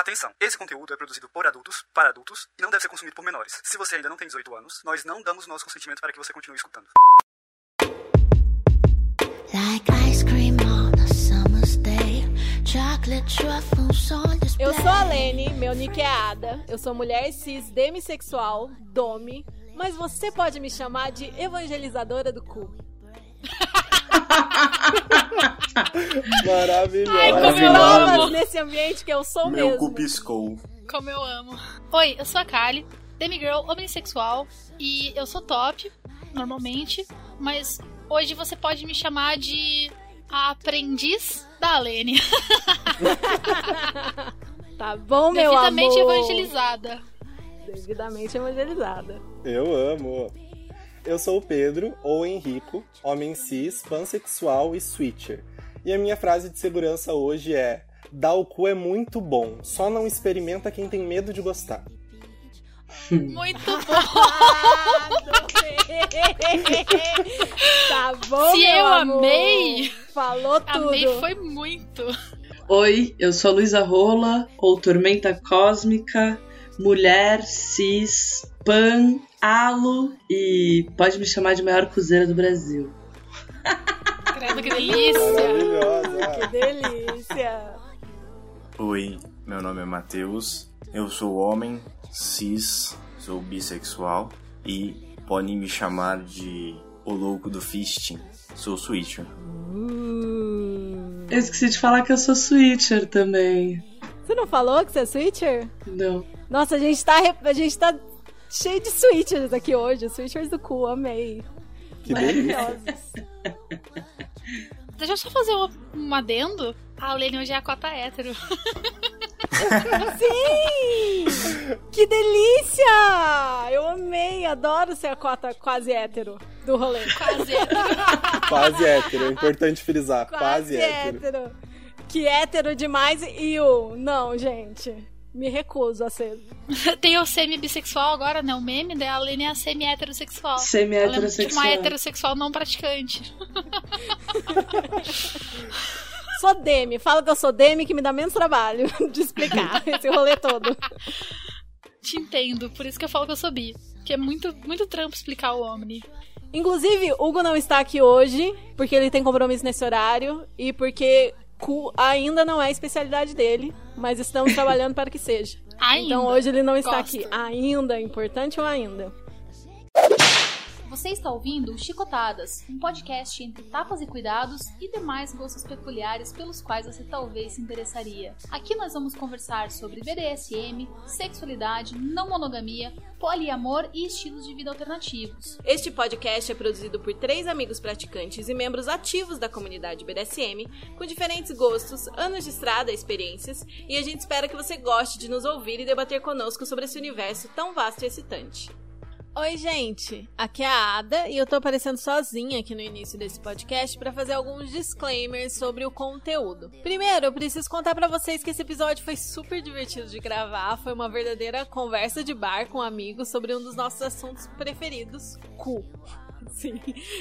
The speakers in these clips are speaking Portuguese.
Atenção, esse conteúdo é produzido por adultos, para adultos, e não deve ser consumido por menores. Se você ainda não tem 18 anos, nós não damos nosso consentimento para que você continue escutando. Like ice cream on a summer's day, chocolate truffles on display. Eu sou a Lene, meu nick é Ada. Eu sou mulher cis, demissexual, dome, mas você pode me chamar de evangelizadora do cu. Maravilhosa. Ai, como eu amo. nesse ambiente que eu sou Meu mesmo. Meu cu piscou. Como eu amo. Oi, eu sou a Kali, demigirl, homossexual, e eu sou top, normalmente, mas hoje você pode me chamar de a aprendiz da Lene. tá bom, meu amor. Devidamente evangelizada. Devidamente evangelizada. Eu amo. Eu sou o Pedro, ou Henrico, homem cis, pansexual e switcher. E a minha frase de segurança hoje é: Dar o cu é muito bom, só não experimenta quem tem medo de gostar. Muito bom! tá bom, Se eu amor. amei, falou tudo. Amei foi muito. Oi, eu sou a Luísa Rola, ou Tormenta Cósmica, mulher, cis, pan, alo e pode me chamar de maior cozeira do Brasil. Credo, que delícia! Que delícia! Oi, meu nome é Matheus, eu sou homem, cis, sou bissexual e podem me chamar de o louco do fisting. Sou switcher. Uh. Eu esqueci de falar que eu sou switcher também. Você não falou que você é switcher? Não. Nossa, a gente tá, a gente tá cheio de switchers aqui hoje. Switchers do cu, amei. Que delícia. Deixa eu só fazer um, um adendo. A Lene hoje é a cota hétero. Sim! Que delícia! Eu amei, adoro ser a cota quase hétero do rolê. Quase hétero. quase hétero, é importante frisar. Quase, quase hétero. hétero. Que hétero demais e o. Não, gente. Me recuso a ser. Tem o semi-bissexual agora, né? O meme da Lene é a semi-heterossexual. Semi-heterossexual. Tipo uma heterossexual não praticante. sou Demi. Fala que eu sou Demi que me dá menos trabalho de explicar esse rolê todo. Te entendo, por isso que eu falo que eu sou bi. Que é muito, muito trampo explicar o Omni. Inclusive, Hugo não está aqui hoje, porque ele tem compromisso nesse horário e porque cu ainda não é a especialidade dele, mas estamos trabalhando para que seja. Ainda. Então hoje ele não está Gosto. aqui. Ainda, importante ou ainda? Você está ouvindo Chicotadas, um podcast entre tapas e cuidados e demais gostos peculiares pelos quais você talvez se interessaria. Aqui nós vamos conversar sobre BDSM, sexualidade, não monogamia, poliamor e estilos de vida alternativos. Este podcast é produzido por três amigos praticantes e membros ativos da comunidade BDSM, com diferentes gostos, anos de estrada, experiências, e a gente espera que você goste de nos ouvir e debater conosco sobre esse universo tão vasto e excitante. Oi, gente. Aqui é a Ada e eu tô aparecendo sozinha aqui no início desse podcast para fazer alguns disclaimers sobre o conteúdo. Primeiro, eu preciso contar para vocês que esse episódio foi super divertido de gravar, foi uma verdadeira conversa de bar com amigos sobre um dos nossos assuntos preferidos, cu. Sim.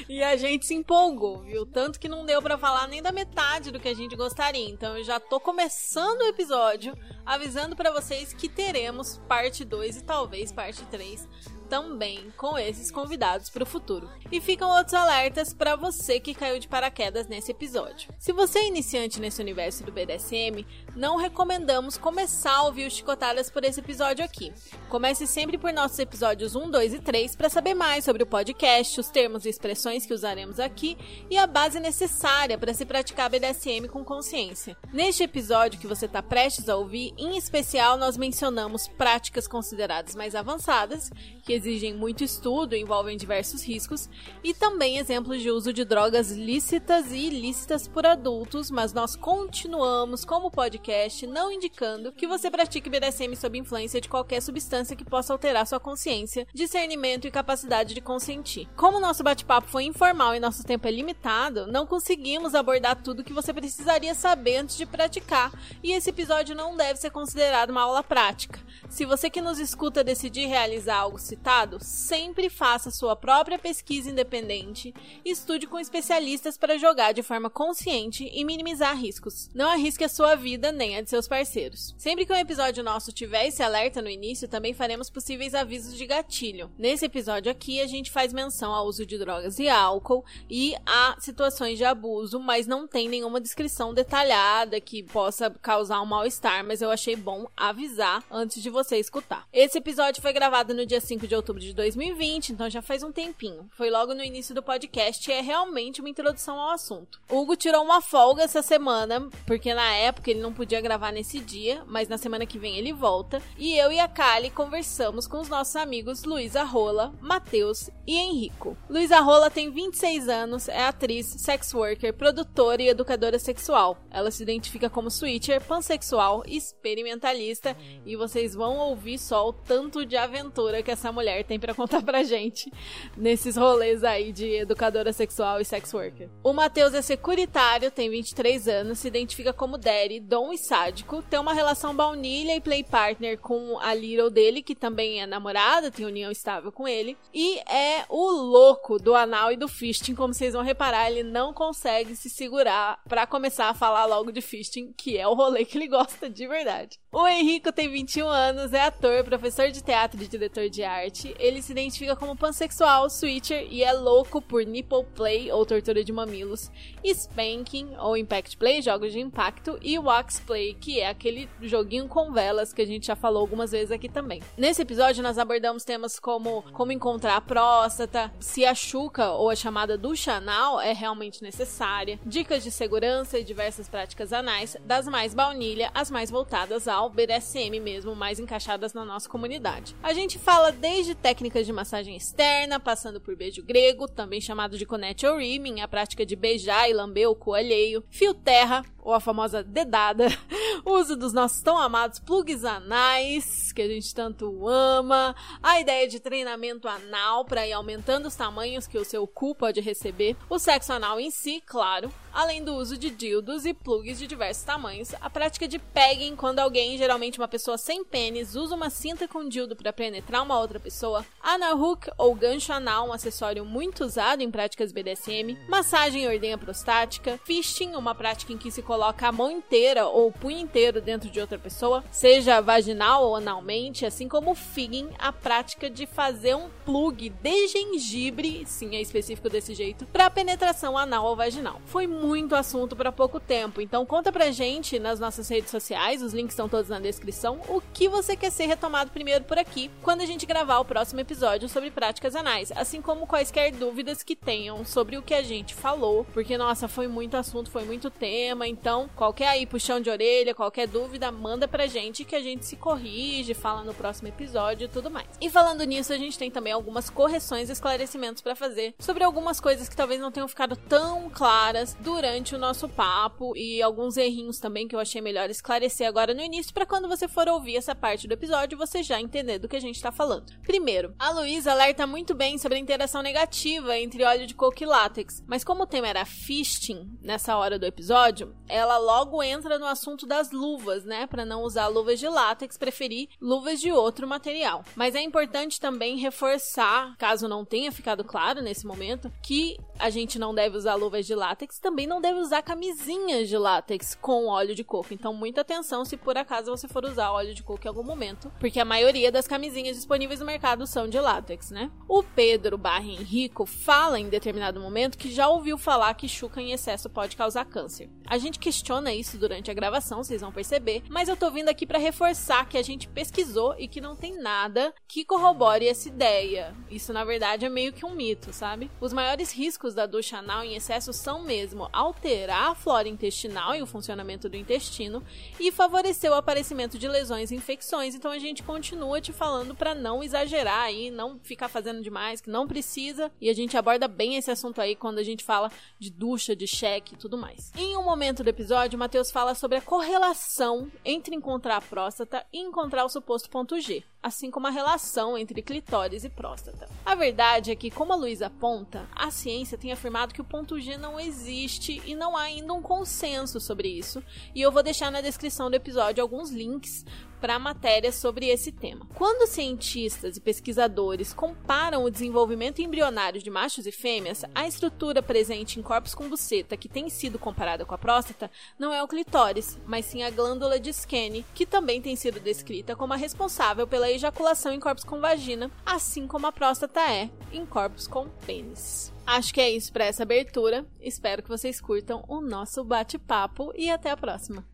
E a gente se empolgou, viu? Tanto que não deu para falar nem da metade do que a gente gostaria. Então eu já tô começando o episódio avisando para vocês que teremos parte 2 e talvez parte 3 também com esses convidados para o futuro. E ficam outros alertas para você que caiu de paraquedas nesse episódio. Se você é iniciante nesse universo do BDSM, não recomendamos começar a ouvir os chicotadas por esse episódio aqui. Comece sempre por nossos episódios 1, 2 e 3 para saber mais sobre o podcast, os termos e expressões que usaremos aqui e a base necessária para se praticar BDSM com consciência. Neste episódio que você está prestes a ouvir, em especial nós mencionamos práticas consideradas mais avançadas, que exigem muito estudo, envolvem diversos riscos, e também exemplos de uso de drogas lícitas e ilícitas por adultos, mas nós continuamos, como podcast, não indicando que você pratique BDSM sob influência de qualquer substância que possa alterar sua consciência, discernimento e capacidade de consentir. Como nosso bate-papo foi informal e nosso tempo é limitado, não conseguimos abordar tudo que você precisaria saber antes de praticar, e esse episódio não deve ser considerado uma aula prática. Se você que nos escuta decidir realizar algo citado, sempre faça sua própria pesquisa independente e estude com especialistas para jogar de forma consciente e minimizar riscos. Não arrisque a sua vida vida nem a de seus parceiros. Sempre que um episódio nosso tiver esse alerta no início, também faremos possíveis avisos de gatilho. Nesse episódio aqui, a gente faz menção ao uso de drogas e álcool e a situações de abuso, mas não tem nenhuma descrição detalhada que possa causar um mal-estar, mas eu achei bom avisar antes de você escutar. Esse episódio foi gravado no dia 5 de outubro de 2020, então já faz um tempinho. Foi logo no início do podcast e é realmente uma introdução ao assunto. Hugo tirou uma folga essa semana, porque na época ele não podia gravar nesse dia, mas na semana que vem ele volta. E eu e a Kali conversamos com os nossos amigos Luísa Rola, Matheus e Henrico. Luísa Rola tem 26 anos, é atriz, sex worker, produtora e educadora sexual. Ela se identifica como switcher, pansexual, experimentalista e vocês vão ouvir só o tanto de aventura que essa mulher tem para contar pra gente nesses rolês aí de educadora sexual e sex worker. O Matheus é securitário, tem 23 anos, se identifica como daddy, dom e sádico, tem uma relação baunilha e play partner com a Little dele, que também é namorada, tem união estável com ele, e é o louco do anal e do fisting, como vocês vão reparar, ele não consegue se segurar para começar a falar logo de fisting, que é o rolê que ele gosta de verdade. O Henrico tem 21 anos, é ator, professor de teatro e diretor de arte. Ele se identifica como pansexual, switcher e é louco por nipple play ou tortura de mamilos, spanking ou impact play, jogos de impacto, e wax play, que é aquele joguinho com velas que a gente já falou algumas vezes aqui também. Nesse episódio nós abordamos temas como como encontrar a próstata, se a chuca ou a chamada ducha anal é realmente necessária, dicas de segurança e diversas práticas anais, das mais baunilha às mais voltadas ao BDSM mesmo, mais encaixadas na nossa comunidade. A gente fala desde técnicas de massagem externa, passando por beijo grego, também chamado de conete ou rimming, a prática de beijar e lamber o cu alheio, fio terra, ou a famosa dedada, uso dos nossos tão amados plugs anais, que a gente tanto ama, a ideia de treinamento anal para ir aumentando os tamanhos que o seu cu pode receber, o sexo anal em si, claro, além do uso de dildos e plugs de diversos tamanhos, a prática de pegging quando alguém, geralmente uma pessoa sem pênis, usa uma cinta com dildo para penetrar uma outra pessoa, anal hook ou gancho anal, um acessório muito usado em práticas BDSM, massagem e ordenha prostática, fisting, uma prática em que se coloca a mão inteira o punho inteiro dentro de outra pessoa, seja vaginal ou analmente, assim como figging, a prática de fazer um plug de gengibre, sim, é específico desse jeito, para penetração anal ou vaginal. Foi muito assunto para pouco tempo, então conta pra gente nas nossas redes sociais, os links estão todos na descrição, o que você quer ser retomado primeiro por aqui, quando a gente gravar o próximo episódio sobre práticas anais, assim como quaisquer dúvidas que tenham sobre o que a gente falou, porque nossa, foi muito assunto, foi muito tema, então qualquer aí puxão de orelha, qualquer dúvida, manda pra gente que a gente se corrige, fala no próximo episódio e tudo mais. E falando nisso, a gente tem também algumas correções e esclarecimentos para fazer sobre algumas coisas que talvez não tenham ficado tão claras durante o nosso papo e alguns errinhos também que eu achei melhor esclarecer agora no início para quando você for ouvir essa parte do episódio você já entender do que a gente tá falando. Primeiro, a Luísa alerta muito bem sobre a interação negativa entre óleo de coco e látex, mas como o tema era fisting nessa hora do episódio, ela logo entra no assunto das luvas, né, para não usar luvas de látex, preferir luvas de outro material. Mas é importante também reforçar, caso não tenha ficado claro nesse momento, que a gente não deve usar luvas de látex, também não deve usar camisinhas de látex com óleo de coco. Então, muita atenção se por acaso você for usar óleo de coco em algum momento, porque a maioria das camisinhas disponíveis no mercado são de látex, né? O Pedro Barra Henrico fala em determinado momento que já ouviu falar que chuca em excesso pode causar câncer. A gente questiona isso durante a gravação, vocês vão perceber, mas eu tô vindo aqui para reforçar que a gente pesquisou e que não tem nada que corrobore essa ideia. Isso na verdade é meio que um mito, sabe? Os maiores riscos da ducha anal em excesso são mesmo alterar a flora intestinal e o funcionamento do intestino e favorecer o aparecimento de lesões e infecções. Então a gente continua te falando para não exagerar aí, não ficar fazendo demais, que não precisa. E a gente aborda bem esse assunto aí quando a gente fala de ducha, de cheque e tudo mais. Em um momento do episódio, o Matheus fala sobre a correlação entre encontrar a próstata e encontrar o suposto ponto G. assim como a relação entre clitóris e próstata. A verdade é que, como a Luísa aponta, a ciência tem afirmado que o ponto G não existe e não há ainda um consenso sobre isso, e eu vou deixar na descrição do episódio alguns links para matérias sobre esse tema. Quando cientistas e pesquisadores comparam o desenvolvimento embrionário de machos e fêmeas, a estrutura presente em corpos com buceta que tem sido comparada com a próstata não é o clitóris, mas sim a glândula de Skene, que também tem sido descrita como a responsável pela ejaculação em corpos com vagina, assim como a próstata é em corpos com pênis. Acho que é isso para essa abertura. Espero que vocês curtam o nosso bate-papo e até a próxima.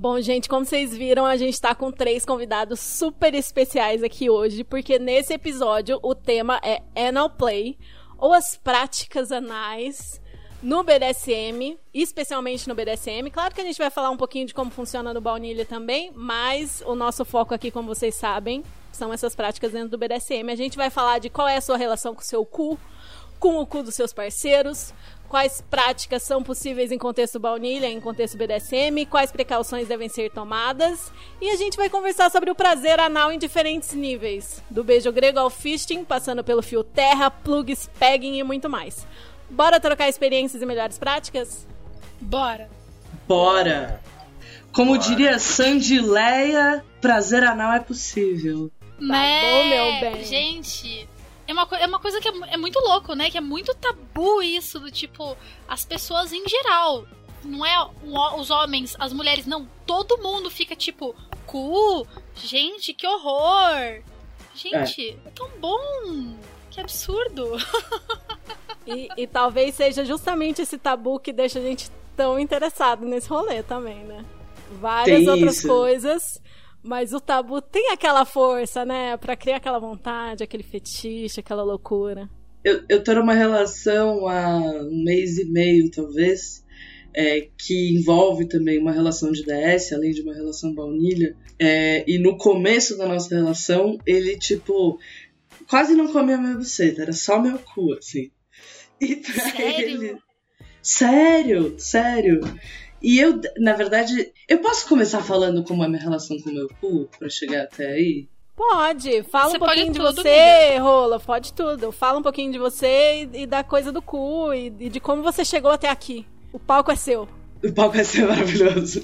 Bom, gente, como vocês viram, a gente está com três convidados super especiais aqui hoje, porque nesse episódio o tema é Anal Play, ou as práticas anais no BDSM, especialmente no BDSM. Claro que a gente vai falar um pouquinho de como funciona no baunilha também, mas o nosso foco aqui, como vocês sabem, são essas práticas dentro do BDSM. A gente vai falar de qual é a sua relação com o seu cu, com o cu dos seus parceiros, quais práticas são possíveis em contexto baunilha, em contexto BDSM, quais precauções devem ser tomadas. E a gente vai conversar sobre o prazer anal em diferentes níveis, do beijo grego ao fisting, passando pelo fio terra, plugs, pegging e muito mais. Bora trocar experiências e melhores práticas? Bora! Bora! Como Bora. diria Sandileia, prazer anal é possível. Tá bom, meu bem. Gente, é uma, é uma coisa que é, é, muito louco, né? Que é muito tabu isso, do tipo, as pessoas em geral. Não é os homens, as mulheres, não. Todo mundo fica tipo, cu, gente, que horror. Gente, é, é tão bom. Que absurdo. e, e talvez seja justamente esse tabu que deixa a gente tão interessado nesse rolê também, né? Várias Tem outras isso. coisas mas o tabu tem aquela força, né? Pra criar aquela vontade, aquele fetiche, aquela loucura. Eu, eu tô numa relação há um mês e meio, talvez, é, que envolve também uma relação de DS, além de uma relação baunilha. É, e no começo da nossa relação, ele, tipo, quase não comia minha buceta, era só meu cu, assim. E pra Sério? ele. Sério, sério. E eu, na verdade, eu posso começar falando como é a minha relação com o meu cu pra chegar até aí? Pode, fala você um pouquinho de tudo, você, Rola, pode tudo. Fala um pouquinho de você e, e da coisa do cu e, e, de como você chegou até aqui. O palco é seu. O palco é seu, maravilhoso.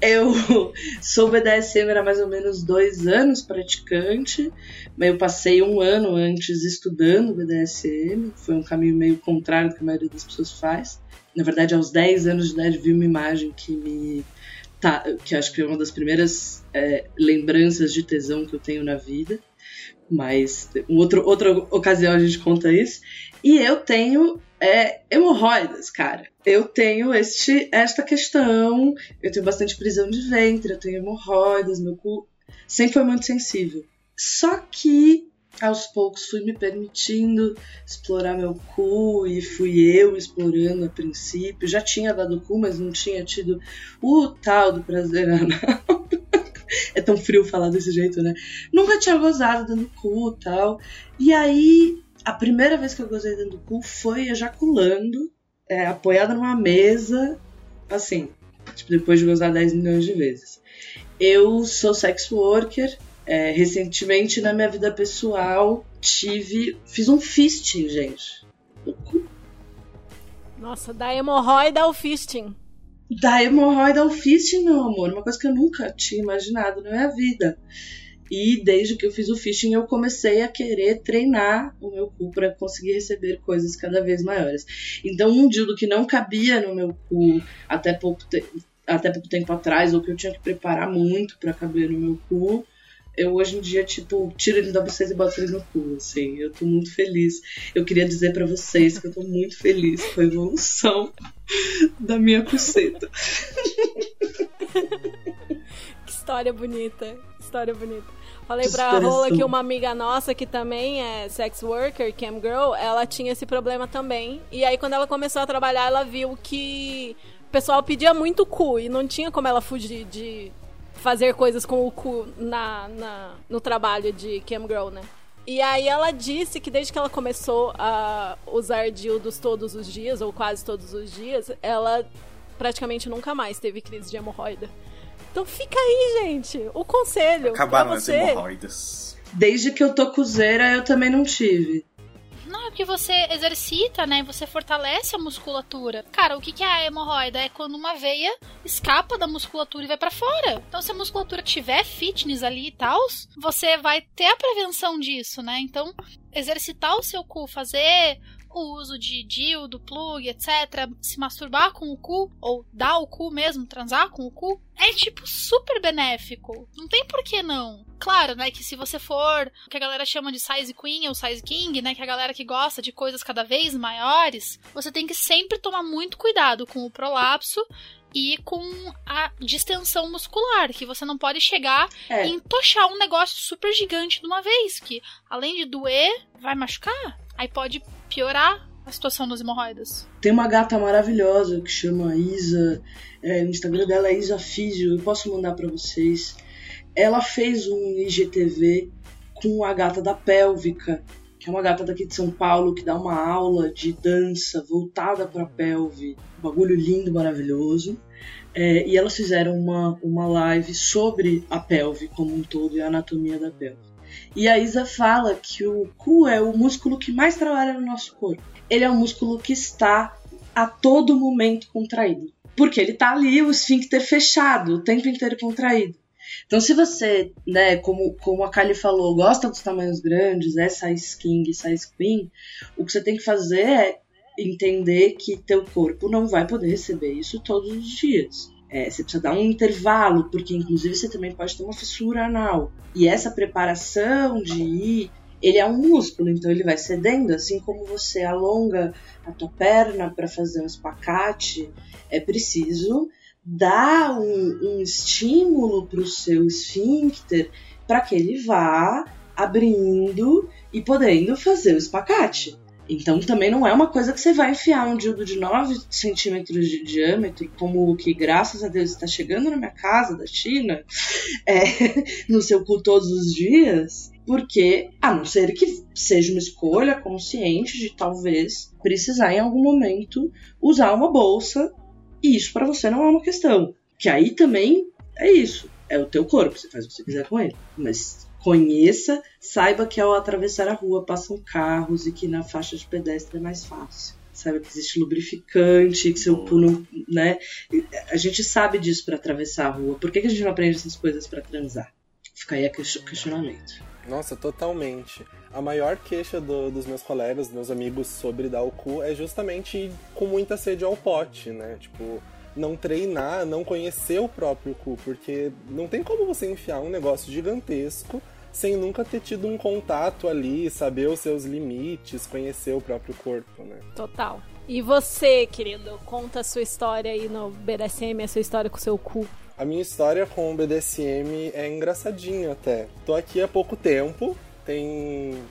eu sou BDSM há mais ou menos dois anos praticante, mas eu passei um ano antes estudando BDSM, foi um caminho meio contrário do que a maioria das pessoas faz na verdade, aos 10 anos de idade, vi uma imagem que me. Tá, que acho que é uma das primeiras é, lembranças de tesão que eu tenho na vida. Mas outro, outra ocasião a gente conta isso. E eu tenho é, hemorroidas, cara. Eu tenho este, esta questão, eu tenho bastante prisão de ventre, eu tenho hemorroidas, meu cu sempre foi muito sensível. Só que aos poucos fui me permitindo explorar meu cu e fui eu explorando a princípio. Já tinha dado cu, mas não tinha tido o tal do prazer anal. é tão frio falar desse jeito, né? Nunca tinha gozado dando cu e tal. E aí, a primeira vez que eu gozei dando cu foi ejaculando, é, apoiada numa mesa, assim, tipo, depois de gozar 10 milhões de vezes. Eu sou sex worker, é, recentemente na minha vida pessoal tive. Fiz um fisting, gente. Nossa, da hemorroida ao fisting. Da hemorroida ao fisting, meu amor. Uma coisa que eu nunca tinha imaginado na minha vida. E desde que eu fiz o fisting, eu comecei a querer treinar o meu cu para conseguir receber coisas cada vez maiores. Então, um dildo que não cabia no meu cu até pouco, te até pouco tempo atrás, ou que eu tinha que preparar muito para caber no meu cu, eu hoje em dia, tipo, tiro ele da vocês e boto ele no cu, assim. Eu tô muito feliz. Eu queria dizer para vocês que eu tô muito feliz com a evolução da minha cuceta. que história bonita. História bonita. Falei pra Rola que uma amiga nossa que também é sex worker, cam girl, ela tinha esse problema também. E aí quando ela começou a trabalhar, ela viu que o pessoal pedia muito cu e não tinha como ela fugir de fazer coisas com o cu na, na, no trabalho de Cam Girl, né? E aí ela disse que desde que ela começou a usar dildos todos os dias, ou quase todos os dias, ela praticamente nunca mais teve crise de hemorroida. Então fica aí, gente, o conselho. Acabaram pra as hemorroidas. Desde que eu tô cozeira, eu também não tive. Não, é porque você exercita, né? Você fortalece a musculatura. Cara, o que que é a hemorroida? É quando uma veia escapa da musculatura e vai pra fora. Então, se a musculatura tiver fitness ali e tal, você vai ter a prevenção disso, né? Então, exercitar o seu cu, fazer o uso de dildo, plug, etc., se masturbar com o cu, ou dar o cu mesmo, transar com o cu, é tipo super benéfico. Não tem por que não. Claro, né, que se você for o que a galera chama de size queen ou size king, né, que é a galera que gosta de coisas cada vez maiores, você tem que sempre tomar muito cuidado com o prolapso e com a distensão muscular, que você não pode chegar É. e entochar um negócio super gigante de uma vez, que além de doer, vai machucar. Aí pode piorar a situação dos hemorroidas. Tem uma gata maravilhosa que chama Isa. é, o Instagram dela é Isa Físio. Eu posso mandar pra vocês. Ela fez um IGTV com a gata da pélvica, que é uma gata daqui de São Paulo que dá uma aula de dança voltada pra pelve. Um bagulho lindo, maravilhoso. É, e elas fizeram uma, uma live sobre a pelve como um todo e a anatomia da pelve. E a Isa fala que o cu é o músculo que mais trabalha no nosso corpo. Ele é um músculo que está a todo momento contraído. Porque ele tá ali, o esfíncter fechado, o tempo inteiro contraído. Então, se você, né, como, como a Kali falou, gosta dos tamanhos grandes, é size king, size queen, o que você tem que fazer é entender que teu corpo não vai poder receber isso todos os dias. É, você precisa dar um intervalo, porque inclusive você também pode ter uma fissura anal. E essa preparação de ir, ele é um músculo, então ele vai cedendo, assim como você alonga a tua perna para fazer um espacate, é preciso dar um, um estímulo para o seu esfíncter para que ele vá abrindo e podendo fazer o espacate. Então também não é uma coisa que você vai enfiar um dildo de 9 centímetros de diâmetro, como o que, graças a Deus, está chegando na minha casa da China, é, no seu cu todos os dias, porque, a não ser que seja uma escolha consciente de talvez precisar em algum momento usar uma bolsa, e isso para você não é uma questão. Que aí também é isso, é o teu corpo, você faz o que você quiser com ele. Mas conheça, saiba que ao atravessar a rua passam carros e que na faixa de pedestre é mais fácil. Saiba que existe lubrificante, que seu cu não, né? A gente sabe disso para atravessar a rua. Por que, que a gente não aprende essas coisas para transar? Fica aí o questionamento. Nossa, totalmente. A maior queixa do- dos meus colegas, dos meus amigos sobre dar o cu é justamente ir com muita sede ao pote, né? Tipo, não treinar, não conhecer o próprio cu, porque não tem como você enfiar um negócio gigantesco sem nunca ter tido um contato ali, saber os seus limites, conhecer o próprio corpo, né? Total. E você, querido, conta a sua história aí no BDSM, a sua história com o seu cu. A minha história com o BDSM é engraçadinha até. Tô aqui há pouco tempo, tem,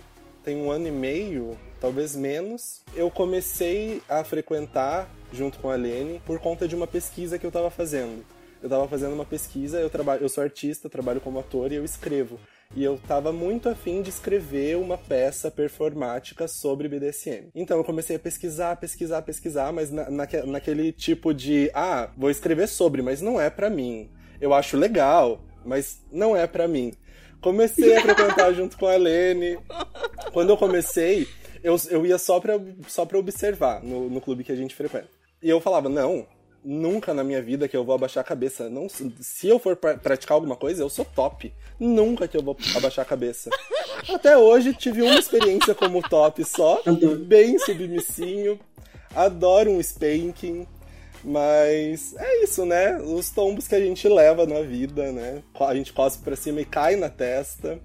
tem um ano e meio, talvez menos. Eu comecei a frequentar junto com a Lene por conta de uma pesquisa que eu tava fazendo. Eu tava fazendo uma pesquisa, eu, trabalho, eu sou artista, trabalho como ator e eu escrevo. E eu tava muito afim de escrever uma peça performática sobre BDSM. Então eu comecei a pesquisar, pesquisar, pesquisar, mas na, naque- naquele tipo de, ah, vou escrever sobre, mas não é pra mim. Eu acho legal, mas não é pra mim. Comecei a frequentar junto com a Lene. Quando eu comecei, eu, eu ia só pra, só observar no, no clube que a gente frequenta. E eu falava, não, nunca na minha vida que eu vou abaixar a cabeça. Não, se eu for pra- praticar alguma coisa, eu sou top. Nunca que eu vou abaixar a cabeça. Até hoje tive uma experiência como top só, bem submissinho. Adoro um spanking. Mas é isso, né? Os tombos que a gente leva na vida, né? A gente cospe pra cima e cai na testa.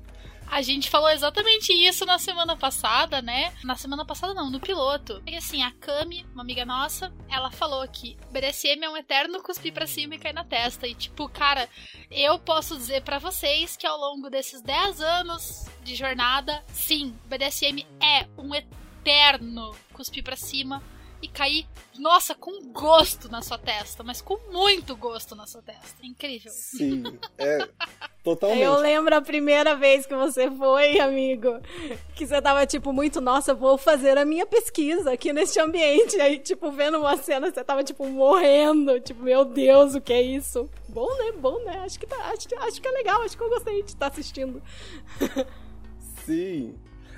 A gente falou exatamente isso na semana passada, né? Na semana passada não, no piloto. E assim, a Cami, uma amiga nossa, ela falou que BDSM é um eterno cuspir pra cima e cair na testa. E tipo, cara, eu posso dizer pra vocês que ao longo desses 10 anos de jornada, sim, BDSM é um eterno cuspir pra cima e cair, nossa, com gosto na sua testa, mas com muito gosto na sua testa. É incrível. Sim, é, Totalmente. Eu lembro a primeira vez que você foi, amigo, que você tava tipo muito, nossa, vou fazer a minha pesquisa aqui neste ambiente. Aí, tipo, vendo uma cena, você tava tipo morrendo, tipo, meu Deus, o que é isso? Bom, né? Bom, né? Acho que tá, acho, acho que é legal, acho que eu gostei de estar assistindo. Sim.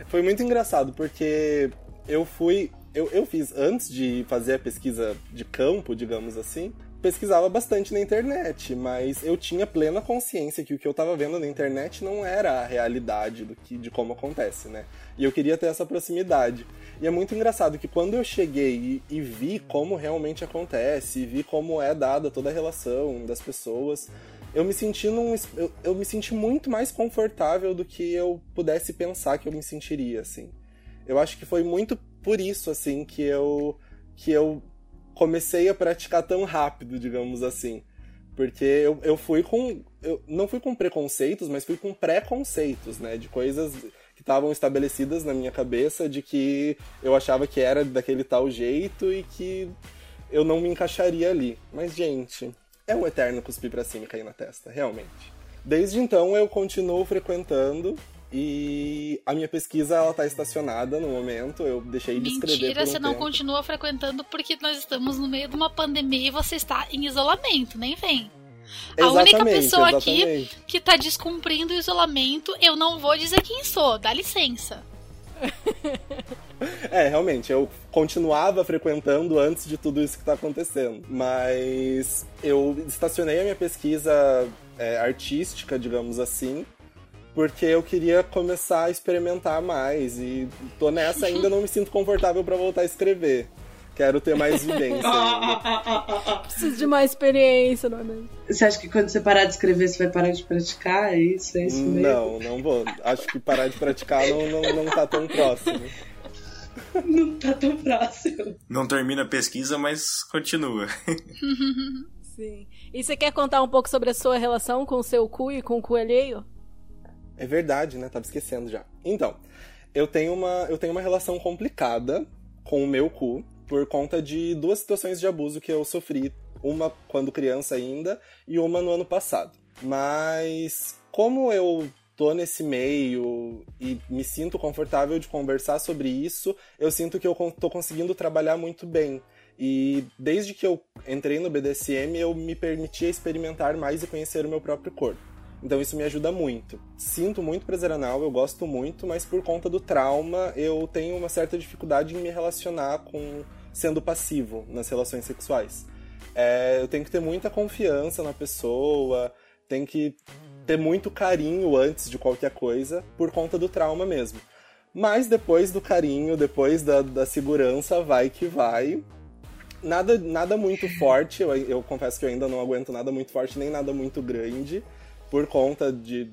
Foi muito engraçado porque eu fui, eu, eu fiz antes de fazer a pesquisa de campo, digamos assim, pesquisava bastante na internet, mas eu tinha plena consciência que o que eu estava vendo na internet não era a realidade do que, de como acontece, né? E eu queria ter essa proximidade. E é muito engraçado que quando eu cheguei e, e vi como realmente acontece, e vi como é dada toda a relação das pessoas, eu me senti num, eu, eu me senti muito mais confortável do que eu pudesse pensar que eu me sentiria, assim. Eu acho que foi muito por isso, assim, que eu que eu comecei a praticar tão rápido, digamos assim. Porque eu, eu fui com. Eu não fui com preconceitos, mas fui com preconceitos, né? De coisas que estavam estabelecidas na minha cabeça, de que eu achava que era daquele tal jeito e que eu não me encaixaria ali. Mas, gente, é um eterno cuspir pra cima e cair na testa, realmente. Desde então eu continuo frequentando e a minha pesquisa ela tá estacionada no momento. Eu deixei de escrever. Mentira, um você não tempo. continua frequentando porque nós estamos no meio de uma pandemia e você está em isolamento, nem vem. A única Exatamente, pessoa aqui exatamente. que tá descumprindo o isolamento, eu não vou dizer quem sou, dá licença. É, realmente, eu continuava frequentando antes de tudo isso que tá acontecendo. Mas eu estacionei a minha pesquisa é, artística, digamos assim, porque eu queria começar a experimentar mais. E tô nessa ainda, não me sinto confortável pra voltar a escrever. Quero ter mais vivência ainda. Preciso de mais experiência, não é mesmo? Você acha que quando você parar de escrever, você vai parar de praticar? É isso? É isso mesmo? Não, não vou. Acho que parar de praticar não, não, não tá tão próximo. Não tá tão próximo. Não termina a pesquisa, mas continua. Sim. E você quer contar um pouco sobre a sua relação com o seu cu e com o cu alheio? É verdade, né? Tava esquecendo já. Então, eu tenho uma, eu tenho uma relação complicada com o meu cu por conta de duas situações de abuso que eu sofri, uma quando criança ainda e uma no ano passado. Mas como eu tô nesse meio e me sinto confortável de conversar sobre isso, eu sinto que eu tô conseguindo trabalhar muito bem. E desde que eu entrei no BDSM, eu me permitia experimentar mais e conhecer o meu próprio corpo. Então isso me ajuda muito. Sinto muito prazer anal, eu gosto muito, mas por conta do trauma, eu tenho uma certa dificuldade em me relacionar com sendo passivo nas relações sexuais. É, eu tenho que ter muita confiança na pessoa, tem que ter muito carinho antes de qualquer coisa, por conta do trauma mesmo. Mas depois do carinho, depois da, da segurança, vai que vai. Nada, nada muito forte, eu, eu confesso que eu ainda não aguento nada muito forte, nem nada muito grande, por conta de.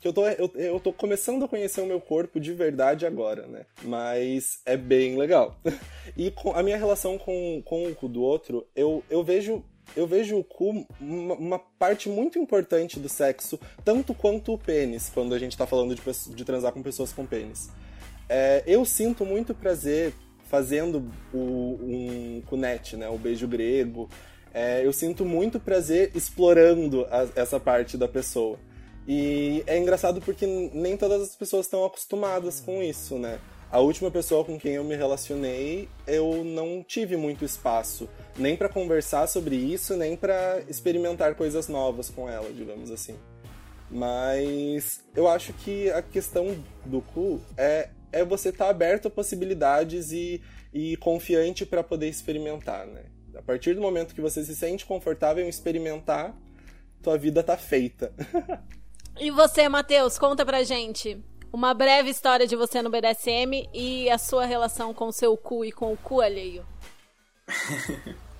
que eu tô, eu, eu tô começando a conhecer o meu corpo de verdade agora, né? Mas é bem legal. E a minha relação com, com o cu do outro, eu, eu vejo. Eu vejo o cu uma, uma parte muito importante do sexo, tanto quanto o pênis, quando a gente tá falando de, de transar com pessoas com pênis. É, eu sinto muito prazer fazendo o, um cunete, né? O beijo grego. É, eu sinto muito prazer explorando a- essa parte da pessoa. E é engraçado porque nem todas as pessoas estão acostumadas com isso, né? A última pessoa com quem eu me relacionei, eu não tive muito espaço, nem pra conversar sobre isso, nem pra experimentar coisas novas com ela, digamos assim. Mas eu acho que a questão do cu é, é você estar aberto a possibilidades e, e confiante pra poder experimentar, né? A partir do momento que você se sente confortável em experimentar, tua vida tá feita. E você, Matheus, conta pra gente uma breve história de você no BDSM e a sua relação com o seu cu e com o cu alheio.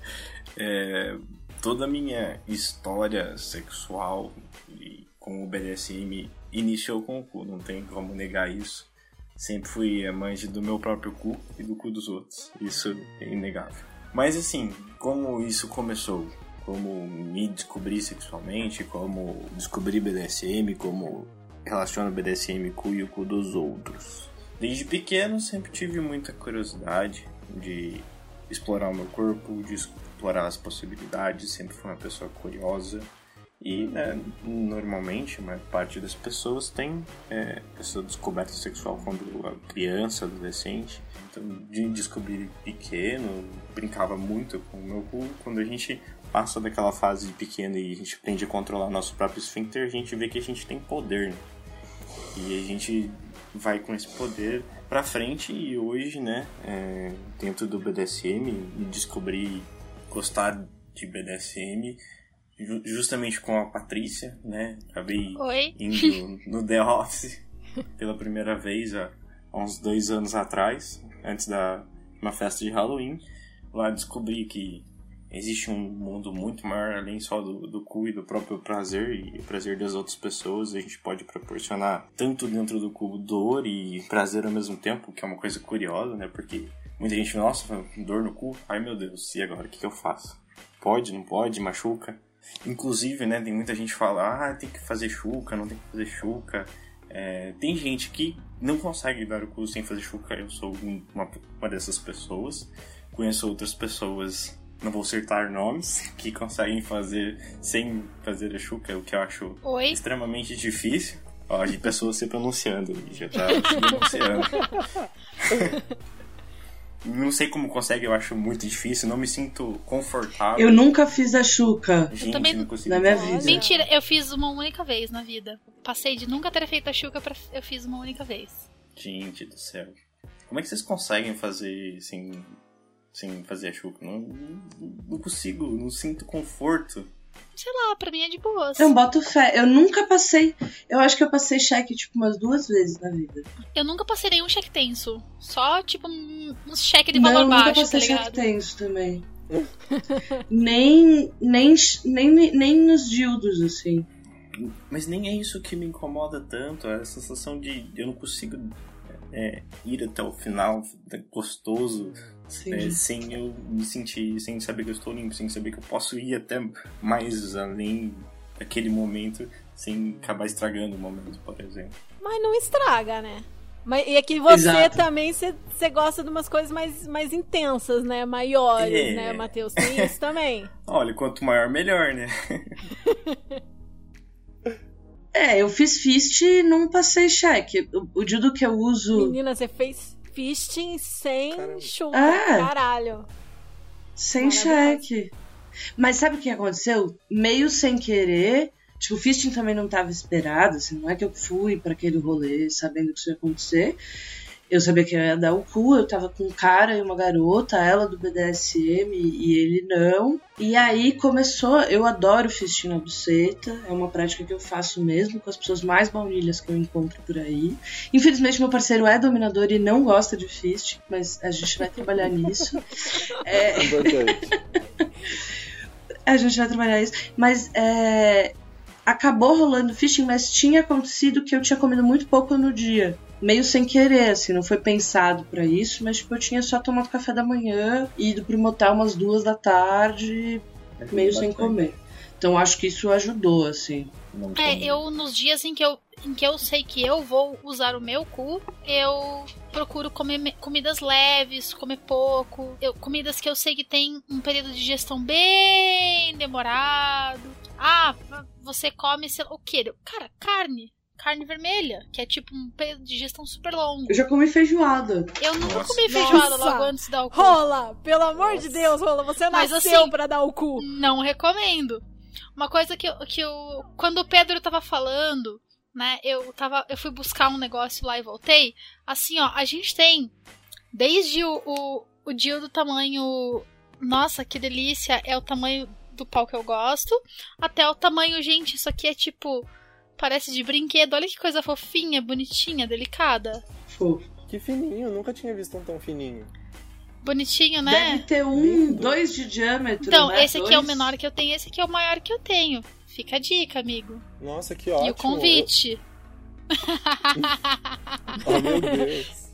É, toda a minha história sexual e com o BDSM iniciou com o cu, não tem como negar isso. Sempre fui amante do meu próprio cu e do cu dos outros, isso é inegável. Mas assim, como isso começou? Como me descobri sexualmente, como descobri BDSM, como relaciono BDSM com o o cu dos outros. Desde pequeno sempre tive muita curiosidade de explorar o meu corpo, de explorar as possibilidades, sempre fui uma pessoa curiosa E, né, normalmente, a maior parte das pessoas tem é, essa descoberta sexual quando a criança, adolescente. Então, de descobrir pequeno, brincava muito com o meu cu. Quando a gente passa daquela fase de pequeno e a gente aprende a controlar nosso próprio esfíncter, a gente vê que a gente tem poder. Né? E a gente vai com esse poder pra frente e hoje, né, é, dentro do BDSM, descobri gostar de BDSM justamente com a Patrícia, né? Acabei Oi. indo no The Office pela primeira vez há, uns dois anos atrás, antes da uma festa de Halloween. Lá descobri que existe um mundo muito maior além só do, do cu e do próprio prazer e o prazer das outras pessoas. A gente pode proporcionar tanto dentro do cu dor e prazer ao mesmo tempo, que é uma coisa curiosa, né? Porque muita gente, nossa, dor no cu, ai meu Deus, e agora o que, que eu faço? Pode, não pode, machuca? Inclusive, né, tem muita gente que fala, ah, tem que fazer chuca, não tem que fazer chuca. É, tem gente que não consegue dar o cu sem fazer chuca, eu sou uma, uma dessas pessoas. Conheço outras pessoas, não vou citar nomes, que conseguem fazer sem fazer a chuca, o que eu acho Oi? extremamente difícil. Ó, de pessoas se pronunciando, já tá se pronunciando. Não sei como consegue, eu acho muito difícil, não me sinto confortável. Eu nunca fiz a chuca. Gente, também não consigo na minha vida. Mentira, eu fiz uma única vez na vida. Passei de nunca ter feito a chuca pra eu fiz uma única vez. Gente do céu. Como é que vocês conseguem fazer sem, sem fazer a chuca? Não, não, não consigo, não sinto conforto. Sei lá, pra mim é de boas. Eu boto fé. Eu nunca passei. Eu acho que eu passei cheque, tipo, umas duas vezes na vida. Eu nunca passei nenhum cheque tenso. Só, tipo, um, um cheque de não, valor nunca baixo, tá passei cheque ligado? tenso também. nem, nem, nem, nem nos dildos, assim. Mas nem é isso que me incomoda tanto, é a sensação de eu não consigo é, ir até o final é gostoso. É, sem eu me sentir, sem saber que eu estou limpo, sem saber que eu posso ir até mais além daquele momento sem acabar estragando o momento, por exemplo. Mas não estraga, né? Mas, e aqui você Exato. também, você, gosta de umas coisas mais, mais intensas, né? Maiores, É. né, Matheus? Tem isso também. Olha, quanto maior, melhor, né? É, eu fiz fist e não passei cheque. O, o dildo que eu uso Menina, você fez fisting sem Caramba. chuva. Ah. Caralho. sem cheque. Mas sabe o que aconteceu? Meio sem querer. Tipo, o fisting também não estava esperado, assim, não é que eu fui para aquele rolê sabendo que isso ia acontecer. Eu sabia que eu ia dar o cu, eu tava com um cara e uma garota, ela do BDSM e ele não. E aí começou, eu adoro fisting na buceta, é uma prática que eu faço mesmo com as pessoas mais baunilhas que eu encontro por aí. Infelizmente meu parceiro é dominador e não gosta de fisting, mas a gente vai trabalhar nisso. É, a gente vai trabalhar isso. Mas é, acabou rolando fishing, mas tinha acontecido que eu tinha comido muito pouco no dia. Meio sem querer, assim, não foi pensado pra isso, mas tipo, eu tinha só tomado café da manhã e ido pro motel umas duas da tarde, meio sem comer. Então acho que isso ajudou, assim. É, eu nos dias em que eu, em que eu sei que eu vou usar o meu cu, eu procuro comer me- comidas leves, comer pouco. Eu, comidas que eu sei que tem um período de digestão bem demorado. Ah, você come sei lá, o quê? Cara, carne. Carne vermelha, que é tipo um período de digestão super longo. Eu já comi feijoada. Eu nunca Nossa. comi feijoada Nossa. logo antes de dar o cu. Rola, pelo amor de Deus, Rola, você Mas nasceu assim- pra dar o cu. Não recomendo. Uma coisa que eu, que eu. Quando o Pedro tava falando, né? Eu tava. Eu fui buscar um negócio lá e voltei. Assim, ó, a gente tem. Desde o, o, o Dio do tamanho. Nossa, que delícia! É o tamanho do pau que eu gosto. Até o tamanho, gente, isso aqui é tipo. Parece de brinquedo. Olha que coisa fofinha, bonitinha, delicada. Fofo. Que fininho, nunca tinha visto um tão fininho. Bonitinho, né? Deve ter um, Lindo. dois de diâmetro. Então, né? esse aqui é o Dois. menor que eu tenho, esse aqui é o maior que eu tenho. Fica a dica, amigo. Nossa, que ótimo. E o convite. Eu- Oh, meu Deus.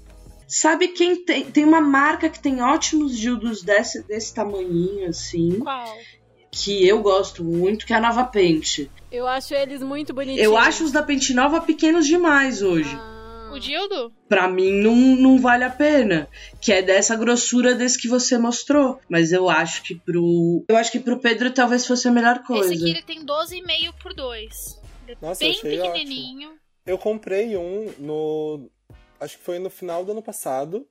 Sabe quem tem? Tem uma marca que tem ótimos dildos desse, desse tamanhinho, assim, Qual? Que eu gosto muito, que é a Nova Pente. Eu acho eles muito bonitinhos. Eu acho os da Pente Nova pequenos demais hoje. Ah, O dildo? Pra mim não, não vale a pena. Que é dessa grossura desse que você mostrou. Mas eu acho que pro. Eu acho que pro Pedro talvez fosse a melhor coisa. Esse aqui ele tem 12,5 por 2. Ele é Nossa, bem achei pequenininho. Eu comprei um no. Acho que foi no final do ano passado.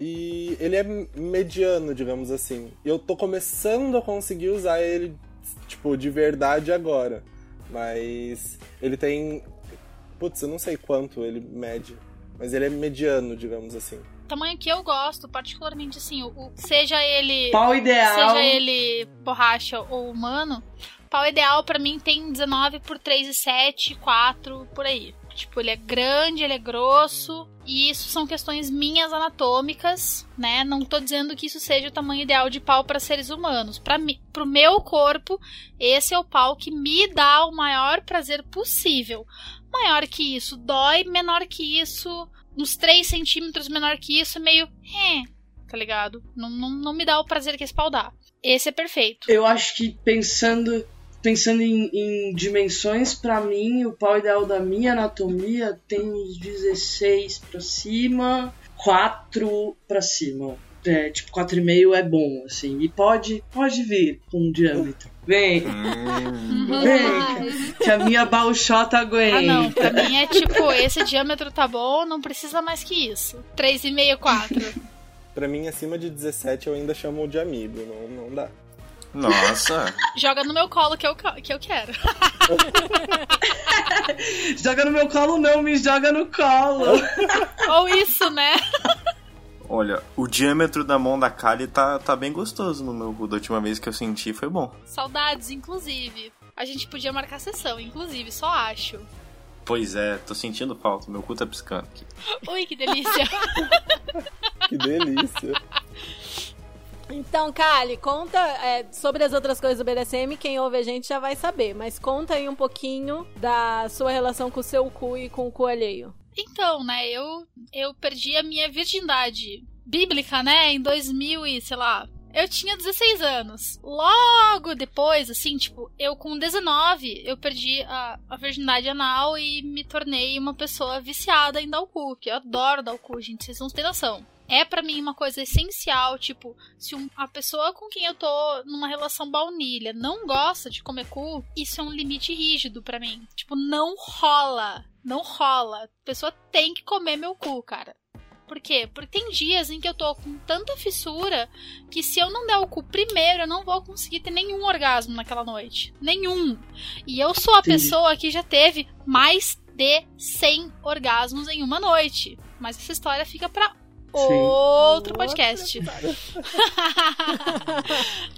E ele é mediano, digamos assim. E eu tô começando a conseguir usar ele, tipo, de verdade agora. Mas ele tem. Putz, eu não sei quanto ele mede. Mas ele é mediano, digamos assim. O tamanho que eu gosto, particularmente assim, o, o- seja ele. Pau ideal. Seja ele borracha ou humano, pau ideal pra mim tem 19 por 3,7, 4, por aí. Tipo, ele é grande, ele é grosso. E isso são questões minhas anatômicas, né? Não tô dizendo que isso seja o tamanho ideal de pau para seres humanos. Para mim, pro meu corpo, esse é o pau que me dá o maior prazer possível. Maior que isso, dói, menor que isso, uns 3 centímetros menor que isso, meio. É, tá ligado? Não, não, não me dá o prazer que esse pau dá. Esse é perfeito. Eu acho que pensando pensando em, em dimensões, pra mim, o pau ideal da minha anatomia tem uns 16 pra cima, 4 pra cima. É, tipo, 4,5 é bom, assim. E pode, pode vir com um diâmetro. Vem, Hum, vem, que a minha balchota aguenta. Ah, não. Pra mim é tipo, esse diâmetro tá bom, não precisa mais que isso. 3,5, 4. Pra mim, acima de 17 eu ainda chamo de amigo, não, não dá. Nossa. Joga no meu colo que eu, que eu quero. Joga no meu colo, não, me joga no colo. Ou isso, né? Olha, o diâmetro da mão da Kali tá, tá bem gostoso no meu cu. Da última vez que eu senti foi bom. Saudades, inclusive. A gente podia marcar sessão, inclusive, só acho. Pois é, tô sentindo falta. Meu cu tá piscando aqui. Ui, que delícia. Que delícia. Então, Kali, conta é, sobre as outras coisas do BDSM. Quem ouve a gente já vai saber. Mas conta aí um pouquinho da sua relação com o seu cu e com o cu alheio. Então, né, eu, eu perdi a minha virgindade bíblica, né, em 2000 e, sei lá, eu tinha 16 anos. Logo depois, assim, tipo, eu com 19, eu perdi a, a virgindade anal e me tornei uma pessoa viciada em dar o cu, que eu adoro dar o cu, gente, vocês não têm noção. É pra mim uma coisa essencial, tipo, se um- a pessoa com quem eu tô numa relação baunilha não gosta de comer cu, isso é um limite rígido pra mim. Tipo, não rola. Não rola. A pessoa tem que comer meu cu, cara. Por quê? Porque tem dias em que eu tô com tanta fissura que se eu não der o cu primeiro, eu não vou conseguir ter nenhum orgasmo naquela noite. Nenhum. E eu sou a Entendi. pessoa que já teve mais de 100 orgasmos em uma noite. Mas essa história fica pra outro podcast.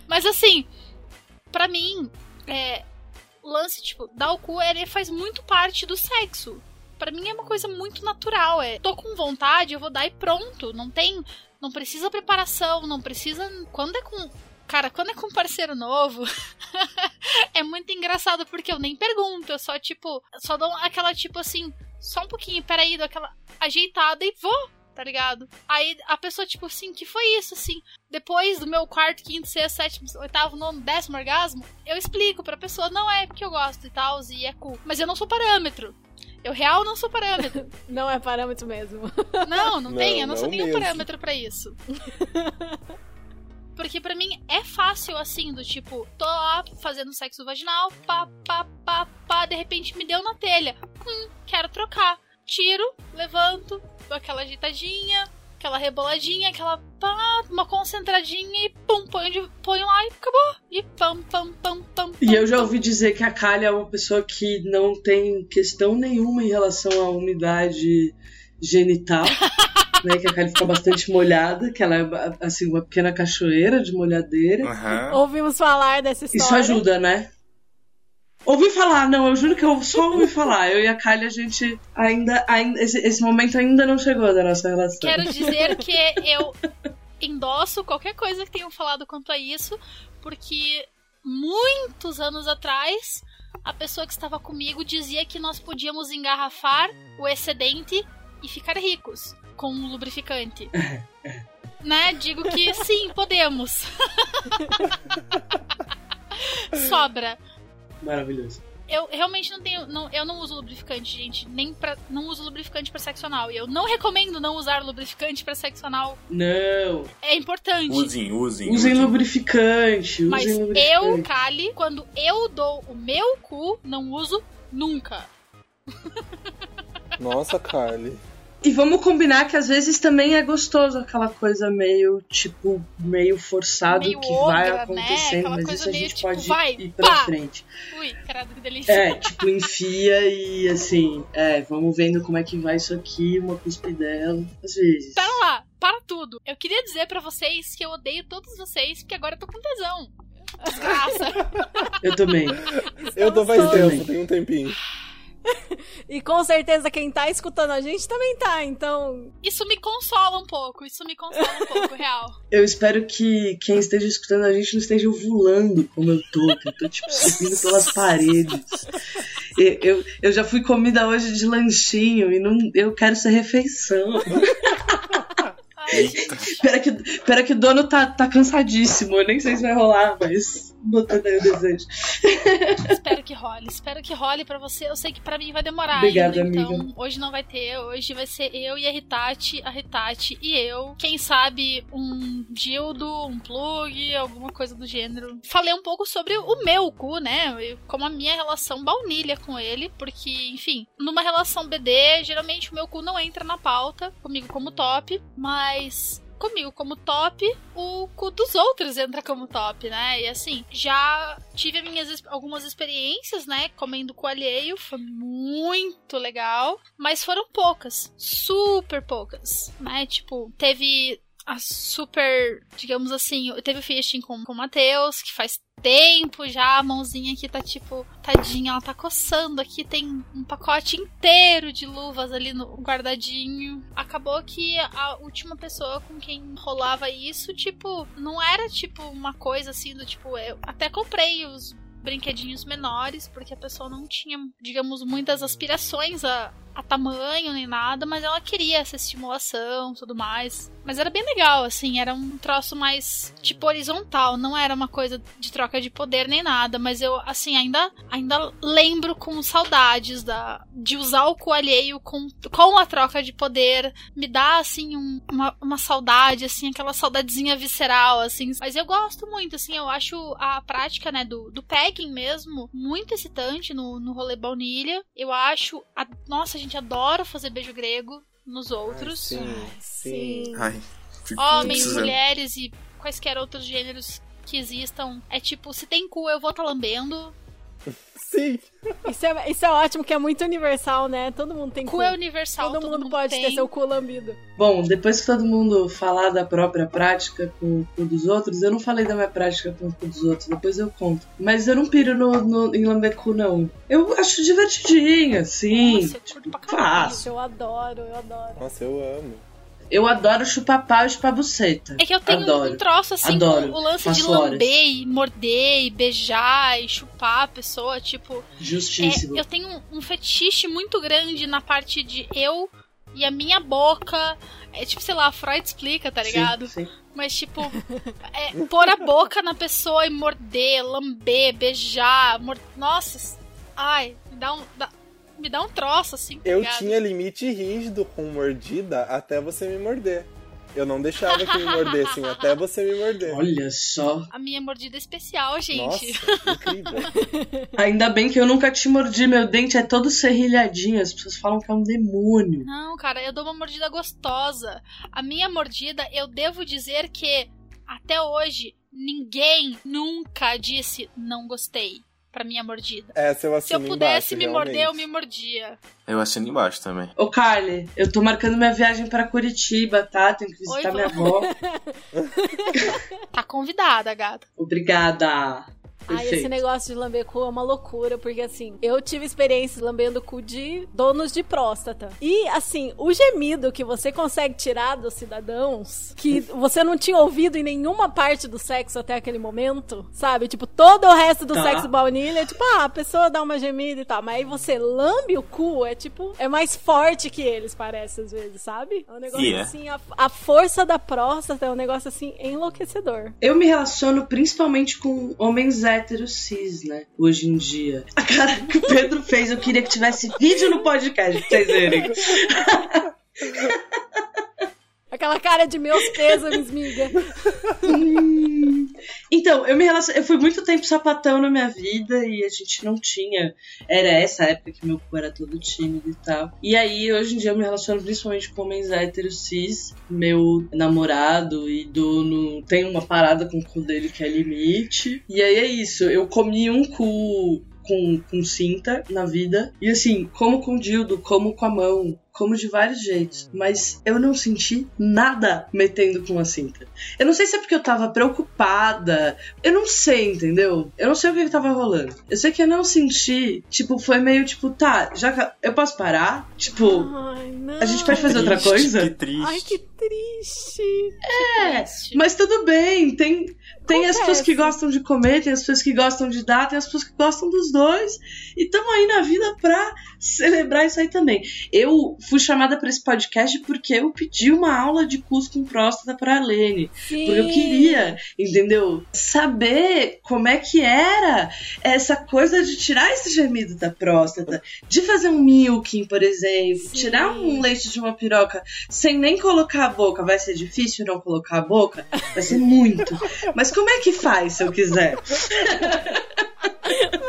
Mas assim, pra mim, é, o lance, tipo, dar o cu, ele faz muito parte do sexo. Pra mim é uma coisa muito natural. É, tô com vontade, eu vou dar e pronto. Não tem. Não precisa preparação, não precisa. Quando é com. Cara, quando é com um parceiro novo, é muito engraçado porque eu nem pergunto, eu só, tipo, só dou aquela, tipo assim, só um pouquinho, peraí, dou aquela ajeitada e vou, tá ligado? Aí a pessoa, tipo assim, que foi isso, assim? Depois do meu quarto, quinto, sexto, sétimo, oitavo, nono, décimo orgasmo, eu explico pra pessoa, não é porque eu gosto e tal, e é cool. Mas eu não sou parâmetro. Eu real não sou parâmetro. Não é parâmetro mesmo. Não, não, Não, tem, eu não, sou não nenhum mesmo. parâmetro pra isso. Porque pra mim é fácil assim, do tipo, tô lá fazendo sexo vaginal, pá, pá, pá, pá, de repente me deu na telha. Hum, quero trocar. Tiro, levanto, dou aquela ajeitadinha, aquela reboladinha, aquela pá, uma concentradinha e pum, ponho, de, ponho lá e acabou. E pam, pam, pam, pam. E pam, eu já ouvi dizer que a Kali é uma pessoa que não tem questão nenhuma em relação à umidade genital. né, que a Kali fica bastante molhada, que ela é assim, uma pequena cachoeira de molhadeira. Aham. Ouvimos falar dessa história. Isso ajuda, né? Ouvi falar, não, eu juro que eu só ouvi falar. Eu e a Kali, a gente ainda. ainda esse, esse momento ainda não chegou da nossa relação. Quero dizer que eu endosso qualquer coisa que tenham falado quanto a isso, porque muitos anos atrás a pessoa que estava comigo dizia que nós podíamos engarrafar o excedente e ficar ricos com o lubrificante. né? Digo que sim, podemos. Sobra. Maravilhoso. eu realmente não tenho. Não, eu não uso lubrificante, gente. Nem pra. Não uso lubrificante pra sexo anal. E eu não recomendo não usar lubrificante pra sexo anal. Não. É importante. Usem, usem. Usem lubrificante. Mas usem eu, lubrificante. Kali, quando eu dou o meu cu, não uso nunca. Nossa, Carly. E vamos combinar que às vezes também é gostoso aquela coisa meio, tipo, meio forçado Meio que vai ogra, né? acontecendo, Aquela mas coisa isso a meio, gente tipo, pode vai, ir pra pá! frente. Ui, caralho, que delícia. É, tipo, enfia e assim, é, vamos vendo como é que vai isso aqui, uma cuspidela, às vezes. Pera lá, para tudo. Eu queria dizer pra vocês que eu odeio todos vocês, porque agora eu tô com tesão. Desgraça. Eu também. Eu tô faz todos. tempo, tem um tempinho. E com certeza quem tá escutando a gente também tá, então. Isso me consola um pouco, isso me consola um pouco, real. Eu espero que quem esteja escutando a gente não esteja ovulando como eu tô, que eu tô, tipo, subindo pelas paredes. Eu, eu, eu já fui comida hoje de lanchinho e não, eu quero ser refeição. Ai, gente. Pera que, pera que o dono tá, tá cansadíssimo, eu nem sei se vai rolar, mas botando aí o desejo. espero que role, espero que role pra você. Eu sei que pra mim vai demorar Obrigada, ainda, então amiga. hoje não vai ter, hoje vai ser eu e a Ritati, a Ritati e eu. Quem sabe um dildo, um plug, alguma coisa do gênero. Falei um pouco sobre o meu cu, né? Como a minha relação baunilha com ele, porque, enfim, numa relação BD, geralmente o meu cu não entra na pauta, comigo como top, mas comigo como top, o cu dos outros entra como top, né? E assim, já tive as minhas algumas experiências, né? Comendo cu alheio, foi muito legal, mas foram poucas, super poucas, né? Tipo, teve a super, digamos assim, teve o fisting com, com o Matheus, que faz tempo já, a mãozinha aqui tá tipo, tadinha, ela tá coçando aqui, tem um pacote inteiro de luvas ali no guardadinho. Acabou que a última pessoa com quem rolava isso, tipo, não era tipo uma coisa assim do tipo, eu até comprei os brinquedinhos menores, porque a pessoa não tinha, digamos, muitas aspirações a, a tamanho nem nada, mas ela queria essa estimulação tudo mais. Mas era bem legal, assim, era um troço mais tipo horizontal, não era uma coisa de troca de poder nem nada, mas eu, assim, ainda, ainda lembro com saudades da, de usar o cu alheio com, com a troca de poder. Me dá, assim, um- uma, uma saudade, assim, aquela saudadezinha visceral, assim. Mas eu gosto muito, assim, eu acho a prática, né, do, do pegging mesmo muito excitante no, no rolê baunilha. Eu acho, a, nossa, gente adora fazer beijo grego nos outros. Sim, sim. Ai, fico Homens, precisando. mulheres e quaisquer outros gêneros que existam. É tipo, se tem cu, eu vou tá lambendo. Sim. Isso é, isso é ótimo, que é muito universal, né? Todo mundo tem cu. Cu é universal, Todo, mundo, pode tem. ter seu cu lambido. Bom, depois que todo mundo falar da própria prática com o cu dos outros, eu não falei da minha prática com o cu dos outros, depois eu conto. Mas eu não piro no, no, em lamber cu, não. Eu acho divertidinho, assim. Nossa, eu curto tipo, pra caralho. faço. Eu adoro, eu adoro. Nossa, eu amo. Eu adoro chupar pau e chupar buceta. É que eu tenho Adoro. um troço assim Adoro. o lance de Faço horas. lamber e morder e beijar e chupar a pessoa, tipo. Justíssimo. É, eu tenho um, fetiche muito grande na parte de eu e a minha boca. É tipo, sei lá, Freud explica, tá ligado? Sim, sim. Mas, tipo, é, pôr a boca na pessoa e morder, lamber, beijar. mor- Nossa, ai, dá um. dá- me dá um troço, assim, tá Eu ligado? tinha limite rígido com mordida até você me morder. Eu não deixava que me mordessem até você me morder. Olha só. A minha mordida é especial, gente. Nossa, incrível. Ainda bem que eu nunca te mordi, meu dente é todo serrilhadinho. As pessoas falam que é um demônio. Não, cara, eu dou uma mordida gostosa. A minha mordida, eu devo dizer que até hoje ninguém nunca disse não gostei pra minha mordida. Essa eu Se eu pudesse embaixo, me morder, eu realmente. me mordia. Eu assino embaixo também. Ô, Carly, eu tô marcando minha viagem pra Curitiba, tá? Tenho que visitar Oi, minha vó. avó. Tá convidada, gata. Obrigada. Ai, esse negócio de lamber cu é uma loucura, porque assim, eu tive experiências lambendo cu de donos de próstata. E assim, o gemido que você consegue tirar dos cidadãos, que você não tinha ouvido em nenhuma parte do sexo até aquele momento, sabe? Tipo, todo o resto do Tá. sexo baunilha é tipo, ah, a pessoa dá uma gemida e tal. Mas aí você lambe o cu, é tipo, é mais forte que eles, parece, às vezes, sabe? É um negócio é. assim, a, a força da próstata é um negócio assim enlouquecedor. Eu me relaciono principalmente com homens héteros cis, né? Hoje em dia. A cara que o Pedro fez, eu queria que tivesse vídeo no podcast pra vocês verem. Aquela cara de meus pêsames, miga. Então, eu me relacionei. Eu fui muito tempo sapatão na minha vida e a gente não tinha. Era essa época que meu cu era todo tímido e tal. E aí, hoje em dia, eu me relaciono principalmente com homens héteros cis. Meu namorado e dono tem uma parada com o cu dele que é limite. E aí é isso. Eu comi um cu com, com cinta na vida. E assim, como com dildo, como com a mão, como de vários jeitos, mas eu não senti nada metendo com a cinta. Eu não sei se é porque eu tava preocupada, eu não sei, entendeu? Eu não sei o que, que tava rolando. Eu sei que eu não senti, tipo, foi meio tipo, tá, já que eu posso parar? Tipo, Ai, não. a gente pode fazer outra Triste, coisa? Que triste. Ai, que triste. É, mas tudo bem, tem. Tem as pessoas que Acontece. gostam de comer, tem as pessoas que gostam de dar, tem as pessoas que gostam dos dois. E estamos aí na vida pra celebrar isso aí também. Eu fui chamada pra esse podcast porque eu pedi uma aula de cus com próstata pra Lene. Sim. Porque eu queria, entendeu? Saber como é que era essa coisa de tirar esse gemido da próstata, de fazer um milking, por exemplo, Sim. tirar um leite de uma piroca sem nem colocar a boca. Vai ser difícil não colocar a boca? Vai ser muito. Mas como é que faz se eu quiser?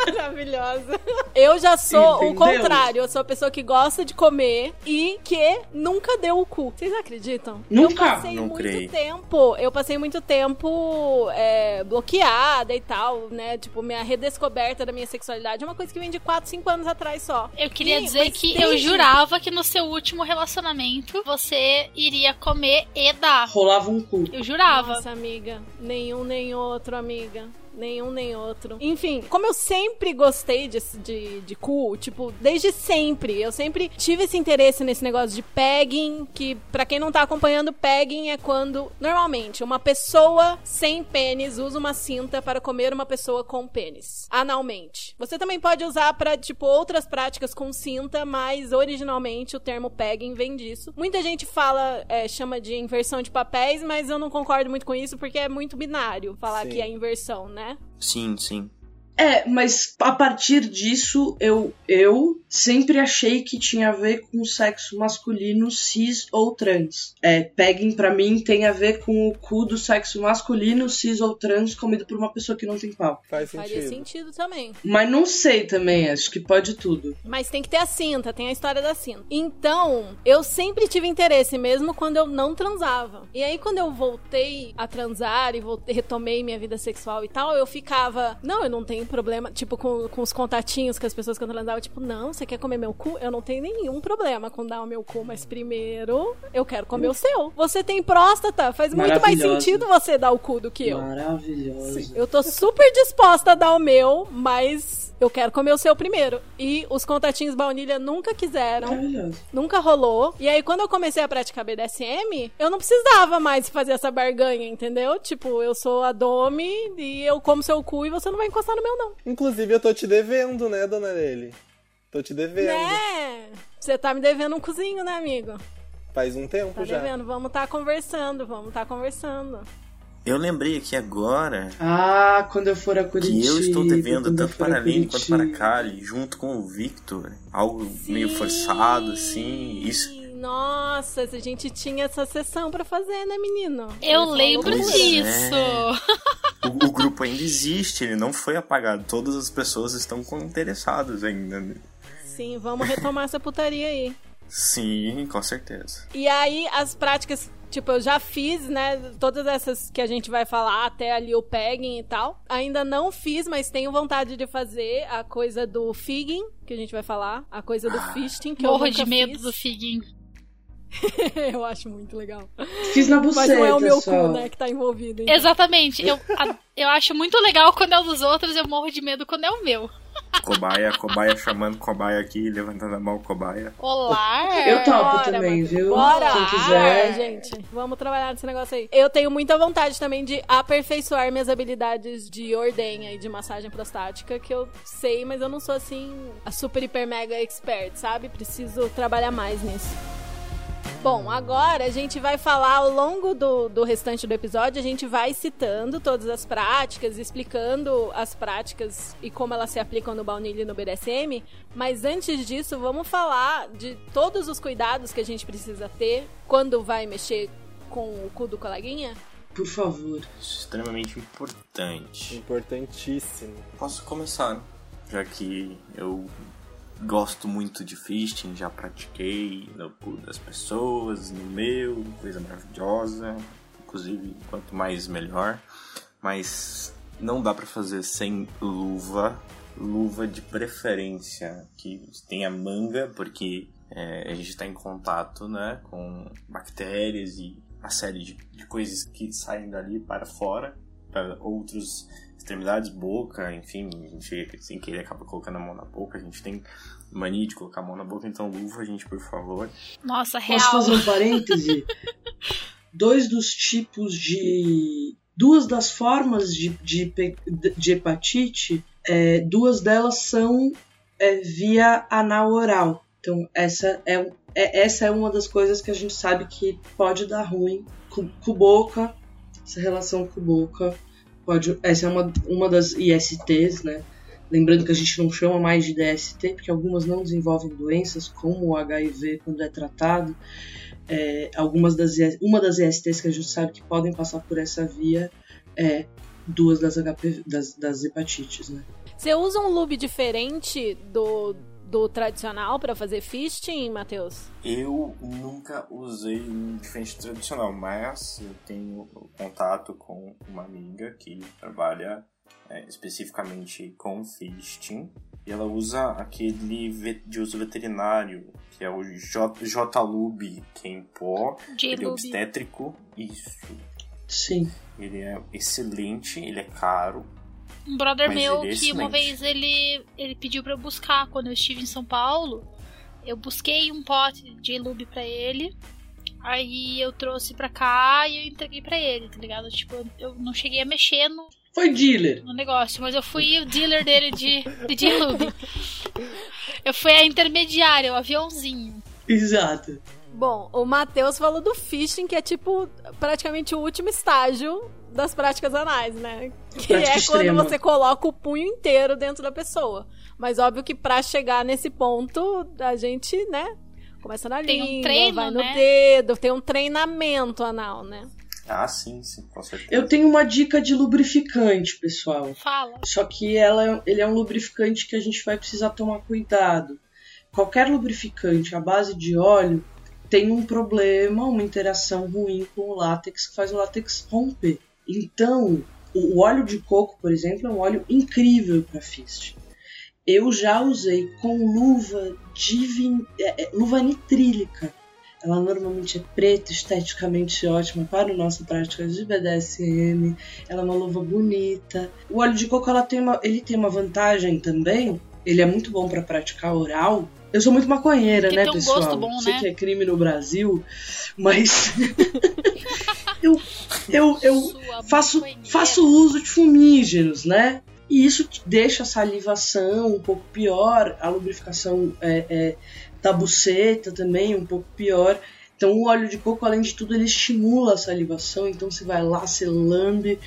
Maravilhosa. Eu já sou o Entendeu? contrário. Eu sou a pessoa que gosta de comer e que nunca deu o cu. Vocês acreditam? Nunca? Eu passei Não muito creio. tempo. Eu passei muito tempo é, bloqueada e tal, né? Tipo, minha redescoberta da minha sexualidade é uma coisa que vem de 4, 5 anos atrás só. Eu queria Ih, dizer que desde- eu jurava que no seu último relacionamento você iria comer e dar. Rolava um cu. Eu jurava. Nossa, amiga. Nenhum nem outro, amiga. Nenhum nem outro. Enfim, como eu sempre gostei de, de, de cu, tipo, desde sempre, eu sempre tive esse interesse nesse negócio de pegging, que pra quem não tá acompanhando, pegging é quando, normalmente, uma pessoa sem pênis usa uma cinta para comer uma pessoa com pênis, analmente. Você também pode usar pra, tipo, outras práticas com cinta, mas originalmente o termo pegging vem disso. Muita gente fala, é, chama de inversão de papéis, mas eu não concordo muito com isso porque é muito binário falar Sim. que é inversão, né? Sim, sim. É, mas a partir disso, eu, eu sempre achei que tinha a ver com o sexo masculino cis ou trans. É, pegging pra mim tem a ver com o cu do sexo masculino cis ou trans comido por uma pessoa que não tem pau. Faz Faria sentido. sentido também. Mas não sei também, acho que pode tudo. Mas tem que ter a cinta, tem a história da cinta. Então, eu sempre tive interesse, mesmo quando eu não transava. E aí, quando eu voltei a transar e voltei, retomei minha vida sexual e tal, eu ficava, não, eu não tenho problema, tipo, com, com os contatinhos que as pessoas transavam, tipo, não, você quer comer meu cu? Eu não tenho nenhum problema com dar o meu cu, mas primeiro eu quero comer o seu. Você tem próstata, faz muito mais sentido você dar o cu do que eu. Maravilhoso. Eu tô super disposta a dar o meu, mas eu quero comer o seu primeiro. E os contatinhos baunilha nunca quiseram, Maravilhoso. nunca rolou. E aí, quando eu comecei a praticar BDSM, eu não precisava mais fazer essa barganha, entendeu? Tipo, eu sou a Domi e eu como seu cu e você não vai encostar no meu, não. Inclusive, eu tô te devendo, né, dona Lely? Tô te devendo. Né? Você tá me devendo um cozinho, né, amigo? Faz um tempo Tá já. devendo. Vamos tá conversando, vamos tá conversando. Eu lembrei aqui agora Ah, quando eu for a Curitiba. que eu estou devendo eu tanto para a quanto para a Kali, junto com o Victor. Algo meio forçado, assim. Isso. Sim, Nossa, a gente tinha essa sessão pra fazer, né, menino? Eu uma lembro loucura. disso. O, o grupo ainda existe, ele não foi apagado. Todas as pessoas estão com- interessadas ainda. né? Sim, vamos retomar essa putaria aí. Sim, com certeza. E aí, as práticas, tipo, eu já fiz, né? Todas essas que a gente vai falar, até ali o pegging e tal. Ainda não fiz, mas tenho vontade de fazer a coisa do figging, que a gente vai falar. A coisa do fisting, que Morro eu nunca de medo fiz. do figuinho. eu acho muito legal. Fiz na Mas buceta, não é o meu só. cu, né, que tá envolvido. então. Exatamente. Eu, a- eu acho muito legal quando é o dos outros, eu morro de medo quando é o meu. Cobaia, cobaia chamando cobaia aqui, levantando a mão, cobaia. Olá! Eu topo Bora, também, mano. viu? Bora! Quem quiser. Ah, gente, vamos trabalhar nesse negócio aí. Eu tenho muita vontade também de aperfeiçoar minhas habilidades de ordenha e de massagem prostática, que eu sei, mas eu não sou assim a super hiper mega expert, sabe? Preciso trabalhar mais nisso. Bom, agora a gente vai falar ao longo do, do restante do episódio, a gente vai citando todas as práticas, explicando as práticas e como elas se aplicam no baunilha e no BDSM. Mas antes disso, vamos falar de todos os cuidados que a gente precisa ter quando vai mexer com o cu do coleguinha. Por favor. Extremamente importante. Importantíssimo. Posso começar, já que eu gosto muito de fisting, já pratiquei no cu das pessoas, no meu, coisa maravilhosa. Inclusive, quanto mais melhor. Mas não dá para fazer sem luva. Luva de preferência que tenha manga, porque é, a gente está em contato né, com bactérias e a série de, de coisas que saem dali para fora, para outros extremidades, boca, enfim, a gente sem querer acaba colocando a mão na boca, a gente tem mania de colocar a mão na boca, então luva, gente, por favor. Nossa, real. Posso fazer um parêntese? Dois dos tipos de. Duas das formas de, de, de hepatite, é, duas delas são é, via anal oral. Então, essa é, é, essa é uma das coisas que a gente sabe que pode dar ruim com, com boca, essa relação com boca. Pode, essa é uma, uma das ISTs, né? Lembrando que a gente não chama mais de DST, porque algumas não desenvolvem doenças, como o HIV quando é tratado. É, algumas das, uma das ISTs que a gente sabe que podem passar por essa via é duas das, HP, das, das hepatites, né? Você usa um lube diferente do, do tradicional para fazer fisting, Matheus? Eu nunca usei um diferente tradicional, mas eu tenho contato com uma amiga que trabalha é, especificamente com fisting. E ela usa aquele de uso veterinário, que é o J-Lube, que é em pó. Ele é obstétrico. Isso. Sim. Ele é excelente, ele é caro. Um brother meu é que uma vez ele, ele pediu para eu buscar quando eu estive em São Paulo. Eu busquei um pote de lube para ele. Aí eu trouxe pra cá e eu entreguei pra ele, tá ligado? Tipo, eu não cheguei a mexer no, foi dealer. No negócio, mas eu fui o dealer dele de, de lube. Eu fui a intermediária, o aviãozinho. Exato. Bom, o Matheus falou do fishing, que é tipo praticamente o último estágio das práticas anais, né? Que Prática é extrema. quando você coloca o punho inteiro dentro da pessoa. Mas óbvio que pra chegar nesse ponto, a gente, né? Começa na tem língua, um treino, vai no né? dedo, tem um treinamento anal, né? Ah, sim, sim, com certeza. Eu tenho uma dica de lubrificante, pessoal. Fala. Só que ela, ele é um lubrificante que a gente vai precisar tomar cuidado. Qualquer lubrificante à base de óleo tem um problema, uma interação ruim com o látex que faz o látex romper. Então, o óleo de coco, por exemplo, é um óleo incrível para fist. Eu já usei com luva de é, é, luva nitrílica ela normalmente é preta, esteticamente ótima para o nosso prática de BDSM. Ela é uma luva bonita. O óleo de coco ela tem uma, ele tem uma vantagem também. Ele é muito bom para praticar oral. Eu sou muito maconheira, Porque né, um pessoal? Bom, Sei né? que é crime no Brasil, mas eu, eu, eu faço, faço uso de fumígenos, né? E isso deixa a salivação um pouco pior, a lubrificação é, é, da buceta também, um pouco pior. Então o óleo de coco, além de tudo, ele estimula a salivação, então você vai lá, você lambe,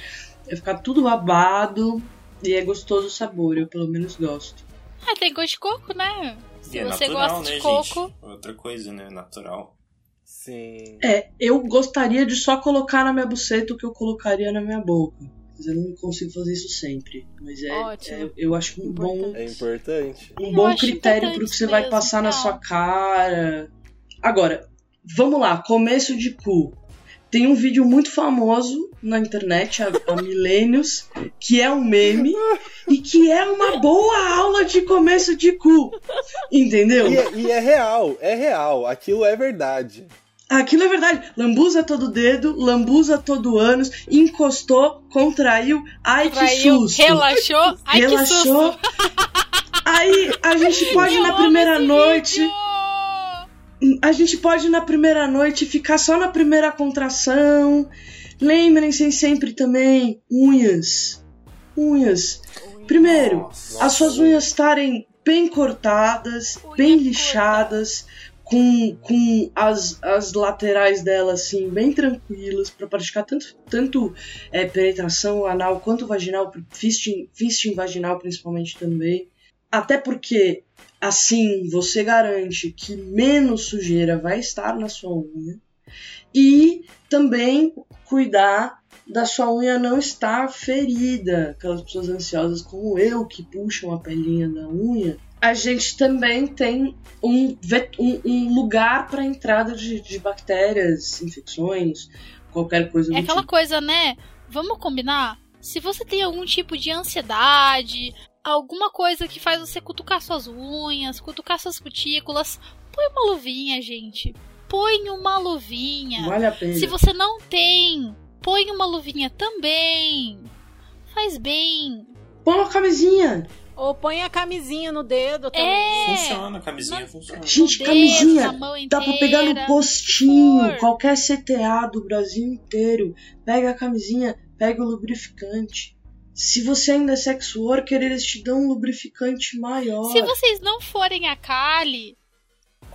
vai ficar tudo babado e é gostoso o sabor, eu pelo menos gosto. Ah, tem gosto de coco, né? Se é você natural, gosta de né, coco. Gente? Outra coisa, né? Natural. Sim. É, eu gostaria de só colocar na minha buceta o que eu colocaria na minha boca. Mas eu não consigo fazer isso sempre. Mas é, é eu acho um bom. É importante. Um bom critério pro que você vai passar na sua cara. Agora, vamos lá, começo de cu. Tem um vídeo muito famoso na internet há, há milênios, que é um meme e que é uma boa aula de começo de cu. Entendeu? E é, e é real, é real. Aquilo é verdade. Aquilo é verdade. Lambuza todo dedo, lambuza todo ânus, encostou, contraiu, ai que susto. Relaxou, ai Relaxou. que susto. Aí a gente pode ir na primeira noite. Vídeo. A gente pode na primeira noite ficar só na primeira contração. Lembrem-se sempre também, unhas. Unhas. Primeiro, as suas unhas estarem bem cortadas, bem lixadas com, com as, as laterais dela assim bem tranquilas para praticar tanto, tanto é, penetração anal quanto vaginal, fisting, fisting vaginal principalmente também. Até porque assim você garante que menos sujeira vai estar na sua unha e também cuidar da sua unha não estar ferida. Aquelas pessoas ansiosas como eu que puxam a pelinha da unha a gente também tem um, um, um lugar para entrada de, de, bactérias, infecções, qualquer coisa É aquela tipo. coisa, né? Vamos combinar? Se você tem algum tipo de ansiedade, alguma coisa que faz você cutucar suas unhas, cutucar suas cutículas, põe uma luvinha, gente. Põe uma luvinha. Vale a pena. Se você não tem, põe uma luvinha também. Faz bem. Põe uma camisinha. Ou põe a camisinha no dedo também. É. Funciona, a camisinha no, funciona. Gente, dedo, camisinha dá pra pegar no postinho. Por. Qualquer CTA do Brasil inteiro. Pega a camisinha, pega o lubrificante. Se você ainda é sex worker, eles te dão um lubrificante maior. Se vocês não forem a Kali,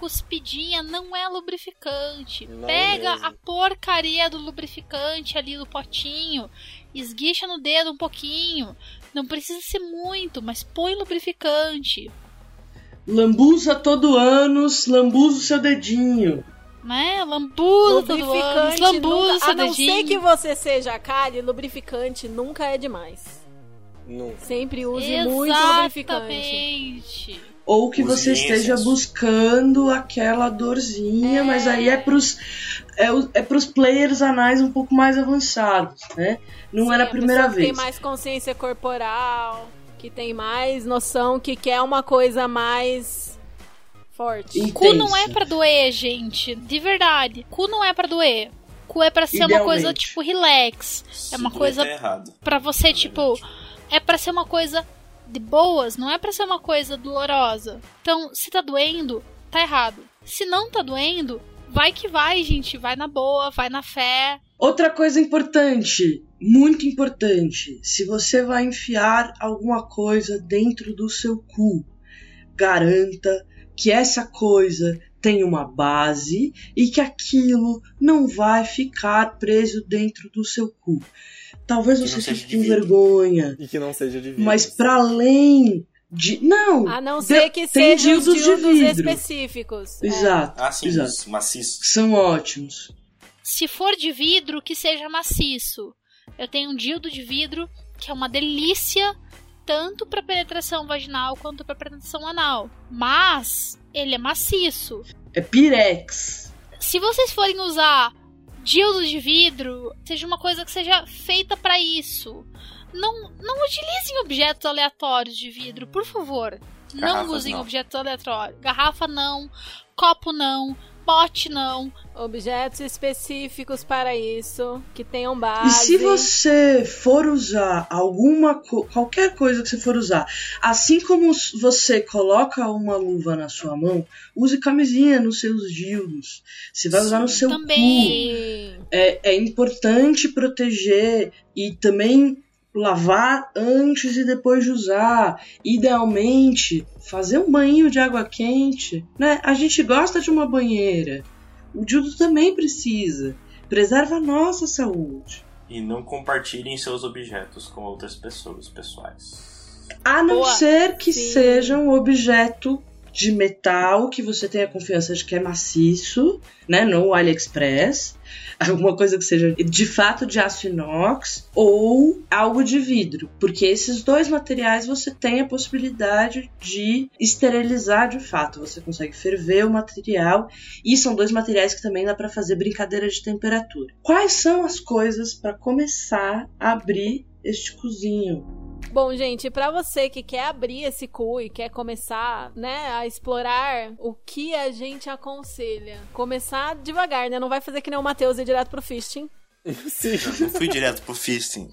cuspidinha não é lubrificante. Não Pega mesmo. a porcaria do lubrificante ali do potinho, esguicha no dedo um pouquinho. Não precisa ser muito, mas põe lubrificante, Lambuza todo ânus, lambuza o seu dedinho. né? Lambuza todo ano, Lubrificante lambuza nunca, seu a não ser que você seja a Kali, lubrificante nunca é demais. Nunca. Sempre use muito lubrificante. Ou que você esteja buscando aquela dorzinha, mas aí é pros, é, é pros players anais um pouco mais avançados, né? Não Sim, era a primeira que vez. Tem mais consciência corporal, que tem mais noção, que quer uma coisa mais forte. E- Cu não é Intensa. pra doer, gente. De verdade. Cu não é pra doer. Cu é pra ser uma coisa tipo relax. Se É uma doer, coisa tá errado. Pra você, tipo, é pra ser uma coisa de boas, não é pra ser uma coisa dolorosa. Então, se tá doendo, tá errado. Se não tá doendo, vai que vai, gente. Vai na boa, vai na fé. Outra coisa importante, muito importante, se você vai enfiar alguma coisa dentro do seu cu, garanta que essa coisa tem uma base e que aquilo não vai ficar preso dentro do seu cu. Talvez Que você seja com vergonha, E que não seja de vidro. mas para além de não, A não de- ser que tem sejam os dildos de vidro. específicos. É. Exato, Ah, sim, exato. os maciços. São ótimos. Se for de vidro, que seja maciço. Eu tenho um dildo de vidro que é uma delícia tanto para penetração vaginal quanto para penetração anal. Mas ele é maciço. É Pirex. Se vocês forem usar dildo de vidro, seja uma coisa que seja feita para isso. Não, não utilizem objetos aleatórios de vidro, por favor. não usem não. objetos aleatórios. Garrafa não, copo não, pote não. Objetos específicos para isso, que tenham E base. se você for usar alguma co qualquer coisa que você for usar, assim como você coloca uma luva na sua mão, use camisinha nos seus dildos. Você vai usar no seu cu. Também. Sim. É, é importante proteger e também lavar antes e depois de usar. Idealmente, fazer um banho de água quente, né? A gente gosta de uma banheira. O dildo também precisa. Preserva a nossa saúde. E não compartilhem seus objetos com outras pessoas pessoais. A não Boa. ser que Sim. seja um objeto de metal que você tenha confiança de que é maciço, né? No AliExpress. Alguma coisa que seja de fato de aço inox ou algo de vidro. Porque esses dois materiais você tem a possibilidade de esterilizar de fato. Você consegue ferver o material e são dois materiais que também dá para fazer brincadeira de temperatura. Quais são as coisas para começar a abrir este cozinho? Bom, gente, pra você que quer abrir esse cu e quer começar, né, a explorar o que a gente aconselha. Começar devagar, né? Não vai fazer que nem o Matheus ir direto pro fisting. Sim. Eu não fui direto pro fisting.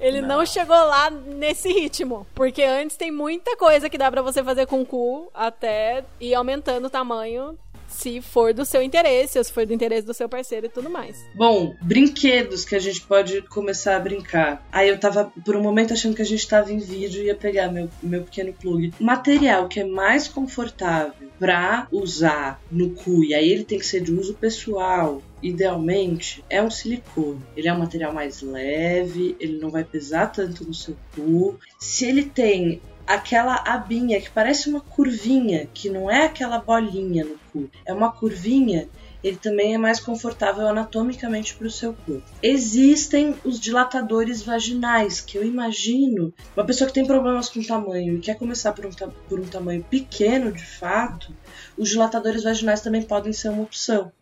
Ele não. Não. chegou lá nesse ritmo. Porque antes tem muita coisa que dá pra você fazer com o cu até ir aumentando o tamanho se for do seu interesse, ou se for do interesse do seu parceiro e tudo mais. Bom, brinquedos que a gente pode começar a brincar. Aí eu tava, por um momento, achando que a gente tava em vídeo e ia pegar meu, meu pequeno plug. Material que é mais confortável pra usar no cu, e aí ele tem que ser de uso pessoal, idealmente, é um silicone. Ele é um material mais leve, ele não vai pesar tanto no seu cu. Se ele tem aquela abinha que parece uma curvinha, que não é aquela bolinha no cu, é uma curvinha ele também é mais confortável anatomicamente para o seu corpo. Existem os dilatadores vaginais, que eu imagino uma pessoa que tem problemas com tamanho e quer começar por um, por um tamanho pequeno de fato, os dilatadores vaginais também podem ser uma opção.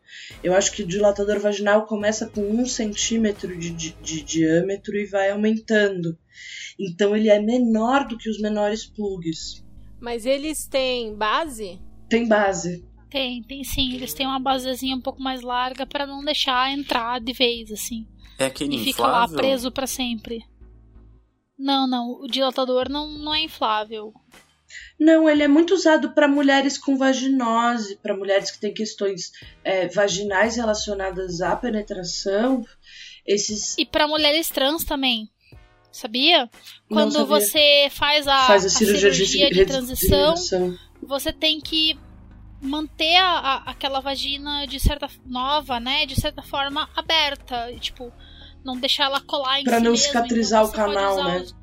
Eu acho que o dilatador vaginal começa com um centímetro de, de, de diâmetro e vai aumentando. Então ele é menor do que os menores plugs. Mas eles têm base? Tem base. Tem, tem sim. Eles têm uma basezinha um pouco mais larga para não deixar entrar de vez, assim. É aquele e fica inflável? lá preso para sempre. Não, não. O dilatador não, não é inflável. Não, ele é muito usado para mulheres com vaginose, para mulheres que têm questões é, vaginais relacionadas à penetração. Esses... E para mulheres trans também. Sabia? Quando sabia. você faz a, Faz a a cirurgia, cirurgia, de, de transição, você tem que manter a, a- aquela vagina de certa nova, né, de certa forma aberta, tipo, não deixar ela colar em Pra si não mesma, cicatrizar então o canal, né? os-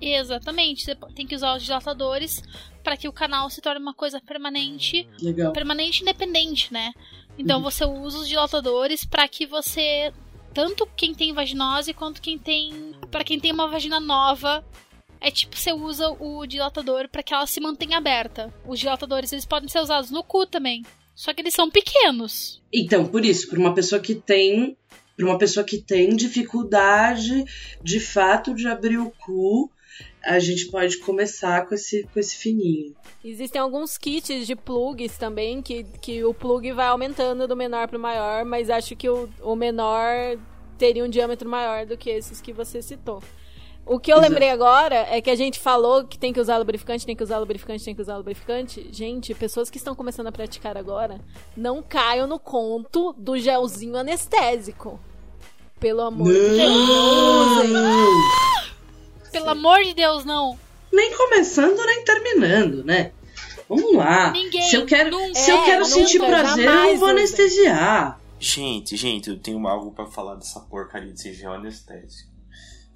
Exatamente, você tem que usar os dilatadores para que o canal se torne uma coisa permanente, Legal. permanente independente, né? Então Uhum. você usa os dilatadores para que você tanto quem tem vaginose quanto quem tem para quem tem uma vagina nova é tipo você usa o dilatador para que ela se mantenha aberta. Os dilatadores eles podem ser usados no cu também, só que eles são pequenos. Então, por isso, para uma pessoa que tem, para uma pessoa que tem dificuldade de fato de abrir o cu, a gente pode começar com esse com esse fininho. Existem alguns kits de plugs também, que, que o plug vai aumentando do menor pro maior, mas acho que o, o menor teria um diâmetro maior do que esses que você citou. O que eu Exato. lembrei agora é que a gente falou que tem que usar lubrificante, tem que usar lubrificante, tem que usar lubrificante. Gente, pessoas que estão começando a praticar agora, não caiam no conto do gelzinho anestésico. Pelo amor de Deus, não. Pelo amor de Deus, não. Nem começando nem terminando, né? Vamos lá. Ninguém se eu quero, nunca- se eu É, quero nunca, sentir prazer, eu não vou anestesiar. Gente, gente, eu tenho algo pra falar dessa porcaria desse gel anestésico.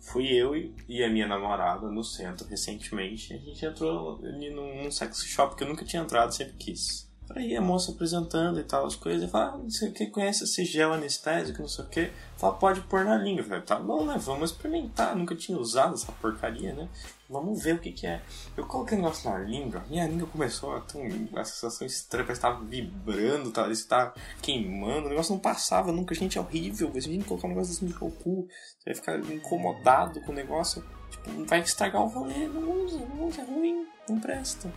Fui eu e e a minha namorada no centro recentemente. A gente entrou ali num sex shop que eu nunca tinha entrado, sempre quis. Aí a moça apresentando e tal as coisas, e fala, ah, não sei o que, conhece esse gel anestésico, não sei o que. Fala, pode pôr na língua. Eu falei, tá bom, né? Vamos experimentar. Nunca tinha usado essa porcaria, né? Vamos ver o que que é. Eu coloquei o negócio na língua, minha língua começou a ter um- uma sensação estranha, parece que tava vibrando, tá, que tava queimando, o negócio não passava nunca, gente, é horrível. A gente colocar um negócio assim no seu cu, você vai ficar incomodado com o negócio, tipo, vai estragar o rolê, não usa, não usa, é ruim, não presta.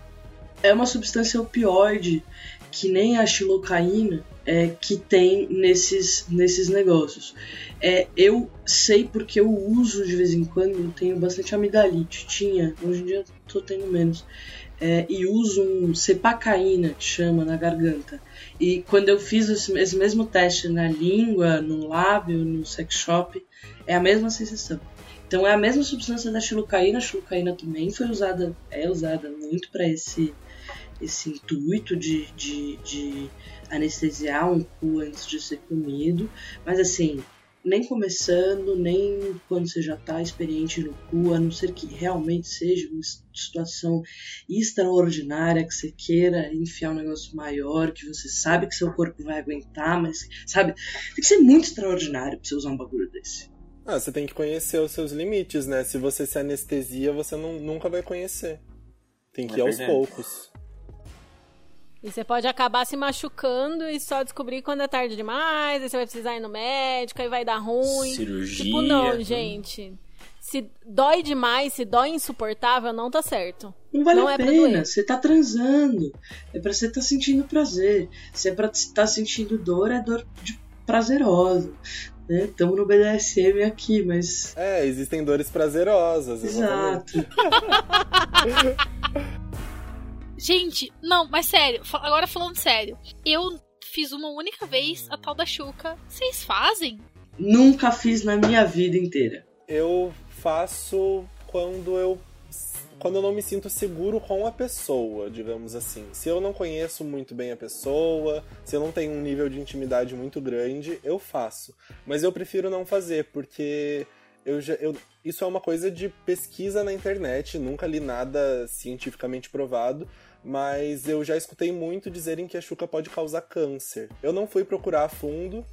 É uma substância opioide que nem a xilocaína é, que tem nesses, nesses negócios. É, eu sei porque eu uso de vez em quando, eu tenho bastante amidalite, tinha, hoje em dia tô tendo menos. É, e uso um cepacaína, que chama, na garganta. E quando eu fiz esse, mesmo teste na língua, no lábio, no sex shop, é a mesma sensação. Então é a mesma substância da xilocaína, a xilocaína também foi usada, é usada muito para esse, esse intuito de, de, de anestesiar um cu antes de ser comido, mas assim, nem começando, nem quando você já está experiente no cu, a não ser que realmente seja uma situação extraordinária, que você queira enfiar um negócio maior, que você sabe que seu corpo vai aguentar, mas sabe, tem que ser muito extraordinário pra você usar um bagulho desse. Ah, você tem que conhecer os seus limites, né? Se você se anestesia, você não- nunca vai conhecer. Tem que ir É aos verdade. poucos. E você pode acabar se machucando e só descobrir quando é tarde demais, aí você vai precisar ir no médico, aí vai dar ruim. Cirurgia. Tipo, não, gente. Se dói demais, se dói insuportável, não tá certo. Não vale Não a é pena, você tá transando. É pra você tá sentindo prazer. Se é pra estar sentindo dor, é dor de prazerosa. Né? Tamo no BDSM aqui, mas. É, existem dores prazerosas. Exatamente. Exato. Gente, não, mas sério, agora falando sério. Eu fiz uma única vez a tal da Xuca. Vocês fazem? Nunca fiz na minha vida inteira. Eu faço quando eu quando eu não me sinto seguro com a pessoa, digamos assim. Se eu não conheço muito bem a pessoa, se eu não tenho um nível de intimidade muito grande, eu faço. Mas eu prefiro não fazer, porque eu já, eu, isso é uma coisa de pesquisa na internet, nunca li nada cientificamente provado, mas eu já escutei muito dizerem que a chuca pode causar câncer. Eu não fui procurar a fundo,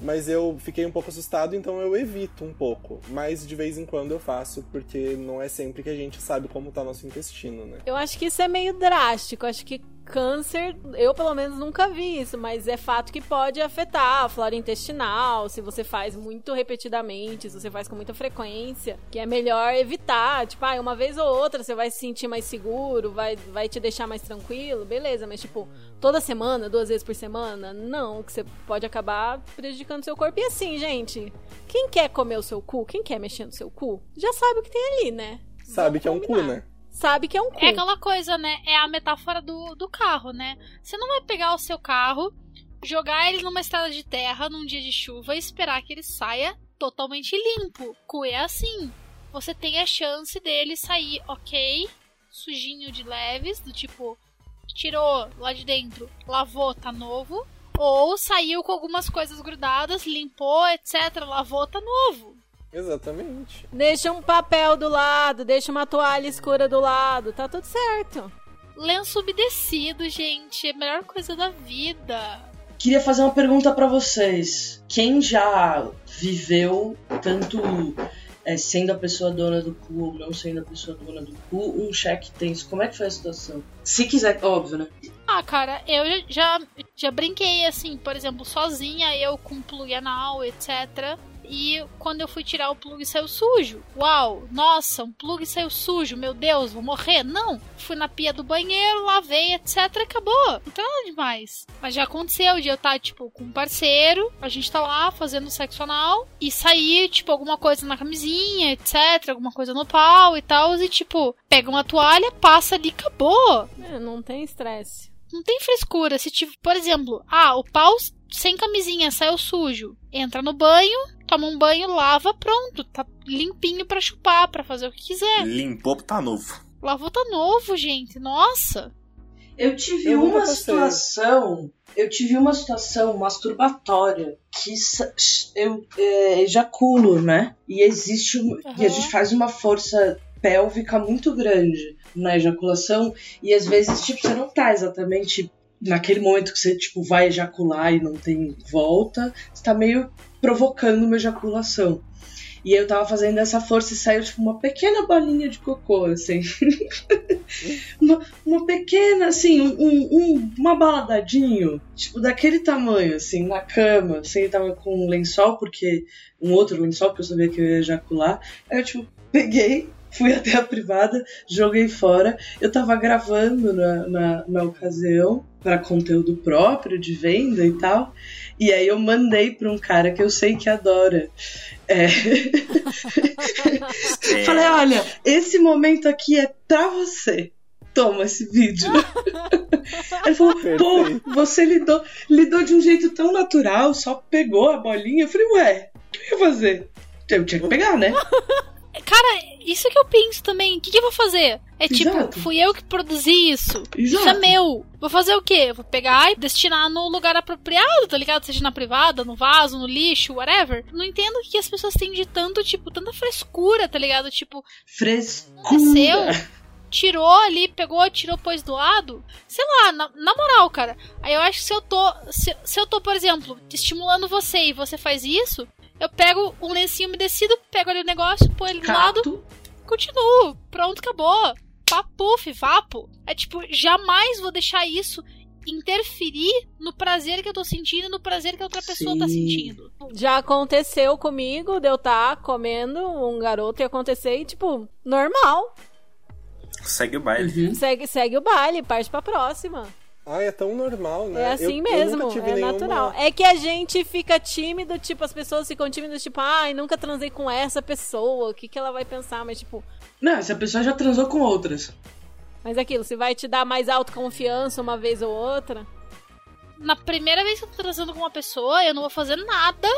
mas eu fiquei um pouco assustado, então eu evito um pouco. Mas de vez em quando eu faço, porque não é sempre que a gente sabe como tá nosso intestino, né? Eu acho que isso é meio drástico. Acho que câncer, eu pelo menos nunca vi isso, mas é fato que pode afetar a flora intestinal, se você faz muito repetidamente, se você faz com muita frequência, que é melhor evitar. Tipo, ah, uma vez ou outra você vai se sentir mais seguro, vai, vai te deixar mais tranquilo, beleza, mas tipo, toda semana, duas vezes por semana, não, que você pode acabar prejudicando seu corpo. E assim, gente, quem quer comer o seu cu, quem quer mexer no seu cu, já sabe o que tem ali, né? Sabe Vamos que é um cu, né? Sabe que é um cu. É aquela coisa, né? É a metáfora do, do carro, né? Você não vai pegar o seu carro, jogar ele numa estrada de terra num dia de chuva e esperar que ele saia totalmente limpo. Cu é assim. Você tem a chance dele sair, ok, sujinho de leves, do tipo, tirou lá de dentro, lavou, tá novo. Ou saiu com algumas coisas grudadas, limpou, etc. Lavou, tá novo. Exatamente. Deixa um papel do lado, deixa uma toalha escura do lado, tá tudo certo. Lenço umedecido, gente, é a melhor coisa da vida. Queria fazer uma pergunta pra vocês. Quem já viveu tanto é, sendo a pessoa dona do cu ou não sendo a pessoa dona do cu, um cheque tenso? Como é que foi a situação? Se quiser, óbvio, né? Ah, cara, eu já, já brinquei assim, por exemplo, sozinha, eu com plug anal, etc. E quando eu fui tirar o plug saiu sujo. Uau, nossa, um plug saiu sujo, meu Deus, vou morrer. Não, fui na pia do banheiro, lavei, etc. Acabou. Não tem nada demais. Mas já aconteceu de eu estar, tipo, com um parceiro, a gente tá lá fazendo sexo anal e sair, tipo, alguma coisa na camisinha, etc. Alguma coisa no pau e tal. E, tipo, pega uma toalha, passa ali, acabou. É, não tem estresse. Não tem frescura. Se tipo, por exemplo, ah, o pau sem camisinha saiu sujo. Entra no banho, toma um banho, lava, pronto. Tá limpinho pra chupar, pra fazer o que quiser. Limpou, tá novo. Lavou tá novo, gente. Nossa. Eu tive Eu uma situação. Eu tive uma situação masturbatória que eu é, ejaculo, né? E existe um, e a gente faz uma força pélvica muito grande na ejaculação e às vezes tipo você não tá exatamente naquele momento que você tipo vai ejacular e não tem volta, você tá meio provocando uma ejaculação. E eu tava fazendo essa força e saiu tipo uma pequena bolinha de cocô, assim. uma, uma pequena, assim, um, um- uma baladadinho, tipo, daquele tamanho, assim, na cama, assim, ele tava com um lençol, porque. Um outro lençol, porque eu sabia que eu ia ejacular. Aí eu, tipo, peguei, fui até a privada, joguei fora. Eu tava gravando na, na, na ocasião, para conteúdo próprio, de venda e tal. E aí eu mandei pra um cara que eu sei que adora. É. É, Falei, olha, esse momento aqui é pra você. Toma esse vídeo. Ele falou, pô, você lidou, lidou de um jeito tão natural, só pegou a bolinha. Eu falei, ué, o que eu ia fazer? Eu tinha que pegar, né? Cara, isso que eu penso também. O que, que eu vou fazer? É tipo, Exato. fui eu que produzi isso. Isso é Exato. meu. Vou fazer o quê? Vou pegar e destinar no lugar apropriado, tá ligado? Seja na privada, no vaso, no lixo, whatever. Não entendo o que as pessoas têm de tanto, tipo, tanta frescura, tá ligado? Tipo, Frescura. é seu. Tirou ali, pegou, tirou, pôs do lado. Sei lá, na, na moral, cara. Aí eu acho que se eu tô. Se, se eu tô, por exemplo, estimulando você e você faz isso, eu pego um lencinho umedecido, pego ali o negócio, põe ele do lado, continuo. Pronto, acabou. Papuf, vapo. É tipo, jamais vou deixar isso interferir no prazer que eu tô sentindo e no prazer que a outra pessoa tá sentindo. Já aconteceu comigo, de eu estar comendo um garoto e acontecer e, tipo, normal. Segue o baile. Uhum. Segue, segue o baile, parte pra próxima. Ah, é tão normal, né? É assim Eu- eu mesmo, nunca tive é nenhuma- natural. É que a gente fica tímido, tipo, as pessoas ficam tímidas, tipo, ai, nunca transei com essa pessoa, o que, que ela vai pensar? Mas, tipo, Não, se a pessoa já transou com outras. Mas aquilo, se vai te dar mais autoconfiança uma vez ou outra. Na primeira vez que eu tô transando com uma pessoa, eu não vou fazer nada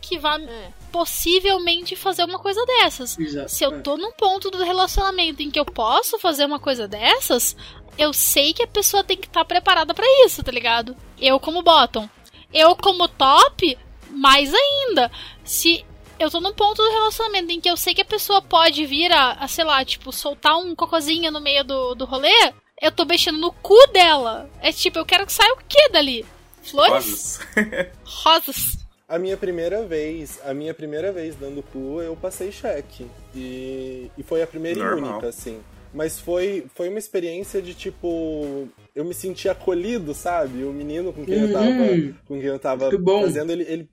que vá É. possivelmente fazer uma coisa dessas. Exato. Se eu tô num ponto do relacionamento em que eu posso fazer uma coisa dessas, eu sei que a pessoa tem que estar preparada pra isso, tá ligado? Eu como bottom. Eu como top, mais ainda. Se eu tô num ponto do relacionamento em que eu sei que a pessoa pode vir a, a, sei lá, tipo, soltar um cocôzinho no meio do, do rolê, eu tô mexendo no cu dela. É tipo, eu quero que saia o quê dali? Flores? Rosas. Rosas. A minha primeira vez, a minha primeira vez dando cu, eu passei cheque. E, e foi a primeira e Normal. única, assim. Mas foi, foi uma experiência de tipo. Eu me senti acolhido, sabe? O menino com quem eu tava, Uhum. com quem eu tava fazendo, ele. ele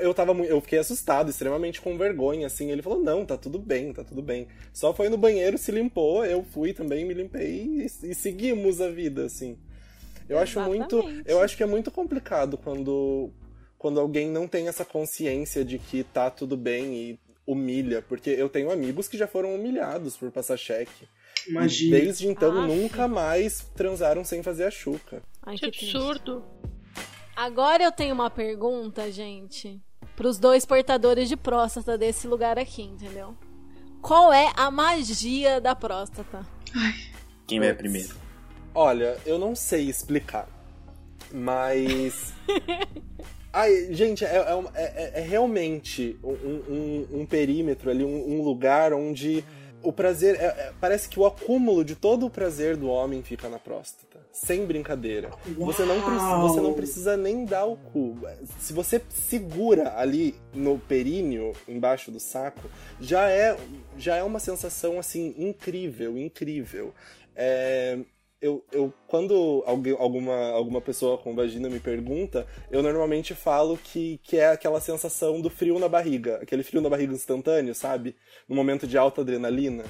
eu tava eu fiquei assustado, extremamente com vergonha, assim. Ele falou: Não, tá tudo bem, tá tudo bem. Só foi no banheiro, se limpou, eu fui também, me limpei e, e seguimos a vida, assim. Eu acho muito. Exatamente. Eu acho que é muito complicado quando, quando alguém não tem essa consciência de que tá tudo bem e humilha. Porque eu tenho amigos que já foram humilhados por passar cheque. E Imagina. desde então Aff. nunca mais transaram sem fazer a chuca. Ai, Que absurdo. Agora eu tenho uma pergunta, gente, pros dois portadores de próstata desse lugar aqui, entendeu? Qual é a magia da próstata? Quem vai primeiro? Olha, eu não sei explicar. Mas. Ai, gente, é, é um- é- é realmente um, um- um perímetro ali, um, um lugar onde o prazer. é- é- parece que o acúmulo de todo o prazer do homem fica na próstata. Sem brincadeira. Você não, preci- Uau! você não precisa nem dar o cu. Se você segura ali no períneo, embaixo do saco, já é, já é uma sensação assim incrível, incrível. É, eu, eu quando alguém, alguma, alguma pessoa com vagina me pergunta, eu normalmente falo que, que é aquela sensação do frio na barriga, aquele frio na barriga instantâneo, sabe? No momento de alta adrenalina.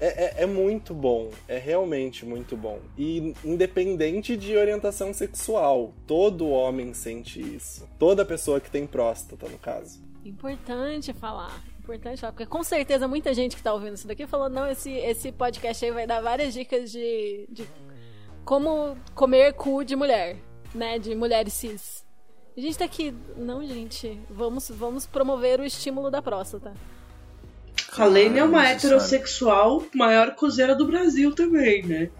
É, é, é muito bom, é realmente muito bom. E independente de orientação sexual, todo homem sente isso. Toda pessoa que tem próstata, no caso. Importante falar. Importante falar, porque com certeza muita gente que tá ouvindo isso daqui falou: não, esse, esse podcast aí vai dar várias dicas de, de como comer cu de mulher, né? De mulheres cis. A gente tá aqui. Não, gente, vamos, vamos promover o estímulo da próstata. A Lene é uma necessário. heterossexual maior cozeira do Brasil também, né?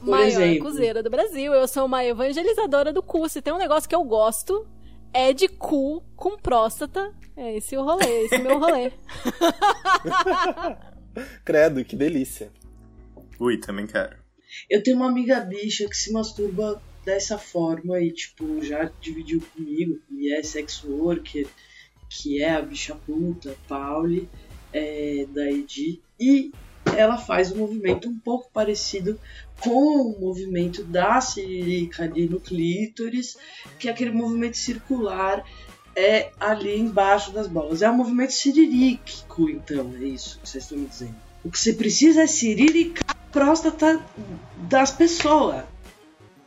Por Maior exemplo. cozeira do Brasil. Eu sou uma evangelizadora do cu. Se tem um negócio que eu gosto, é de cu com próstata. É esse o rolê, esse é o meu rolê. Credo, que delícia. Ui, também quero. Eu tenho uma amiga bicha que se masturba dessa forma e, tipo, já dividiu comigo, e é sex worker, que é a bicha puta, Pauli, é, da Edi, e ela faz um movimento um pouco parecido com o movimento da siririca ali no clítoris, que é aquele movimento circular é ali embaixo das bolas. É um movimento sirírico, então, é isso que vocês estão me dizendo. O que você precisa é siriricar a próstata das pessoas.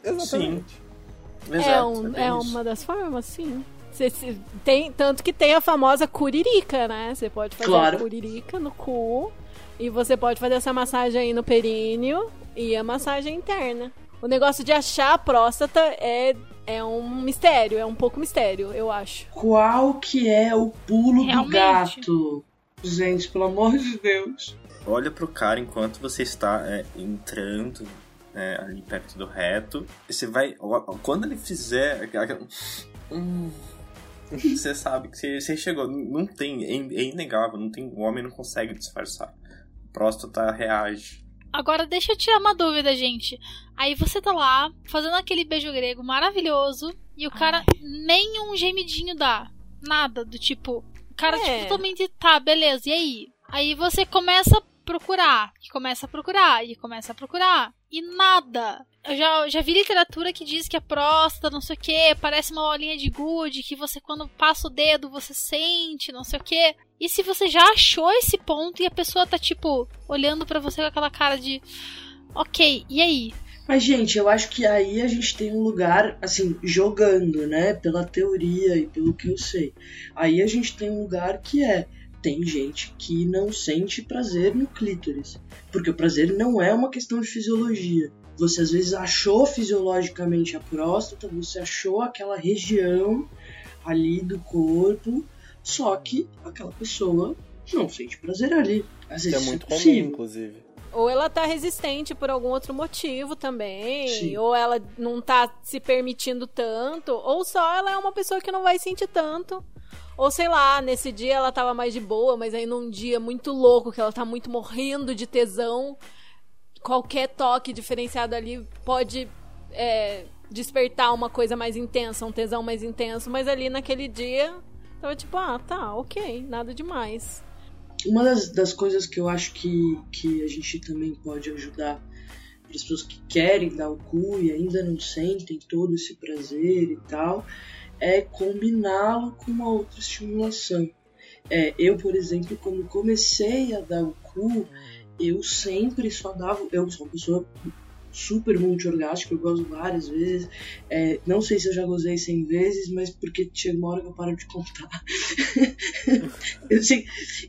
Exatamente. é, Exato, um- bem é isso. uma das formas, sim. Cê- cê- tem, tanto que tem a famosa curirica, né? Você pode fazer Claro. a curirica no cu e você pode fazer essa massagem aí no períneo e a massagem interna. O negócio de achar a próstata é, é um mistério, é um pouco mistério, eu acho. Qual que é o pulo do Realmente. gato? Gente, pelo amor de Deus. Olha pro cara enquanto você está é, entrando né, ali perto do reto. E você vai. Quando ele fizer. aquela- Hum, você sabe que você, chegou. Não tem. É, é inegável. Não tem, o homem não consegue disfarçar. A próstata reage. Agora deixa eu tirar uma dúvida, gente. Aí você tá lá, fazendo aquele beijo grego maravilhoso, e o cara nem um gemidinho dá. Nada, do tipo. O cara, É. tipo, totalmente tá, beleza, e aí? Aí você começa a procurar, e começa a procurar, e começa a procurar, e nada. Eu já, já vi literatura que diz que a próstata, não sei o que, parece uma bolinha de gude, que você, quando passa o dedo, você sente, não sei o que. E se você já achou esse ponto e a pessoa tá, tipo, olhando pra você com aquela cara de. Ok, e aí? Mas, gente, eu acho que aí a gente tem um lugar, assim, jogando, né? Pela teoria e pelo que eu sei. Aí a gente tem um lugar que é tem gente que não sente prazer no clítoris, porque o prazer não é uma questão de fisiologia. Você às vezes achou fisiologicamente a próstata, você achou aquela região ali do corpo, só que aquela pessoa não sente prazer ali. Às vezes Que é muito é comum, inclusive. Ou ela tá resistente por algum outro motivo também, Sim. ou ela não tá se permitindo tanto, ou só ela é uma pessoa que não vai sentir tanto. Ou sei lá, nesse dia ela tava mais de boa, mas aí num dia muito louco, que ela tá muito morrendo de tesão, qualquer toque diferenciado ali pode é, despertar uma coisa mais intensa, um tesão mais intenso, mas ali naquele dia tava tipo, ah, tá, ok, nada demais. Uma das, das coisas que eu acho que, que a gente também pode ajudar para as pessoas que querem dar o cu e ainda não sentem todo esse prazer e tal, é combiná-lo com uma outra estimulação. É, eu, por exemplo, quando comecei a dar o cu, eu sempre só dava. Eu sou uma pessoa super multi-orgástica, eu gosto várias vezes. É, não sei se eu já gozei 100 vezes, mas porque chega uma hora que eu paro de contar. eu,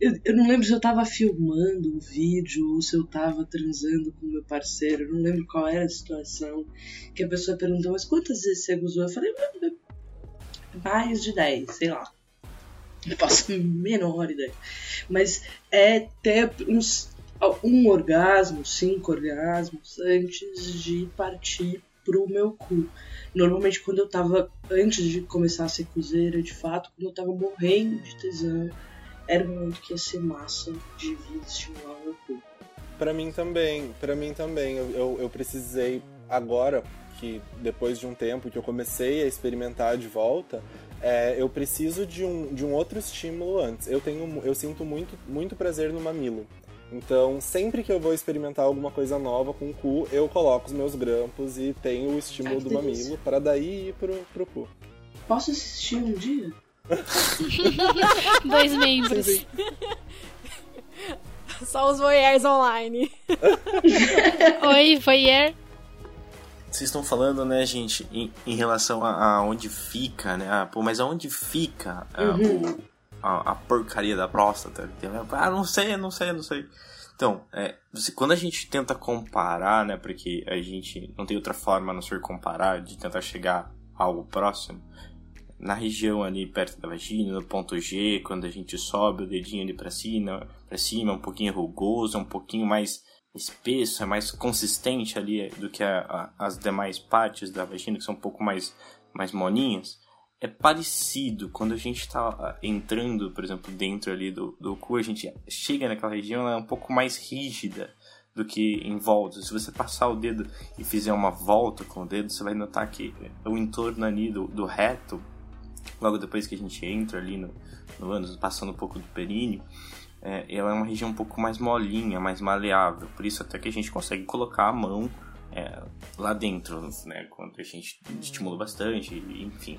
eu, eu não lembro se eu tava filmando um vídeo ou se eu tava transando com meu parceiro, eu não lembro qual era a situação. Que a pessoa perguntou, mas quantas vezes você gozou? Eu falei, mais de 10, sei lá. Não faço a menor ideia. Mas é ter uns, um orgasmo, cinco orgasmos, antes de partir pro meu cu. Normalmente quando eu tava, antes de começar a ser cozeira, de fato, quando eu tava morrendo de tesão, era o momento que ia ser massa de vir estimular o meu cu. Pra mim também, pra mim também. Eu, eu, eu precisei agora, que depois de um tempo que eu comecei a experimentar de volta, é, eu preciso de um, de um outro estímulo antes. Eu tenho, eu sinto muito, muito prazer no mamilo. Então, sempre que eu vou experimentar alguma coisa nova com o cu, eu coloco os meus grampos e tenho o estímulo Ai, do delícia. mamilo para daí ir pro, pro cu. Posso assistir um dia? Dois membros. Só os voyeurs online. Oi, voyeur. Vocês estão falando, né, gente, em, em relação a, a onde fica, né? Ah, pô, mas aonde fica ah, Uhum. o- a, a porcaria da próstata? Ah, não sei, não sei, não sei. Então, é, quando a gente tenta comparar, né, porque a gente não tem outra forma a não ser comparar, de tentar chegar a algo próximo, na região ali perto da vagina, no ponto G, quando a gente sobe o dedinho ali pra cima, pra cima, é um pouquinho rugoso, é um pouquinho mais espesso, é mais consistente ali do que a- a- as demais partes da vagina, que são um pouco mais, mais molinhas. É parecido quando a gente tá ah, entrando, por exemplo, dentro ali do, do cu, a gente chega naquela região, ela é um pouco mais rígida do que em volta. Se você passar o dedo e fizer uma volta com o dedo, você vai notar que o entorno ali do, do reto logo depois que a gente entra ali no, no ânus, passando um pouco do períneo, é, ela é uma região um pouco mais molinha, mais maleável. Por isso até que a gente consegue colocar a mão é, lá dentro, né? Quando a gente estimula bastante, enfim.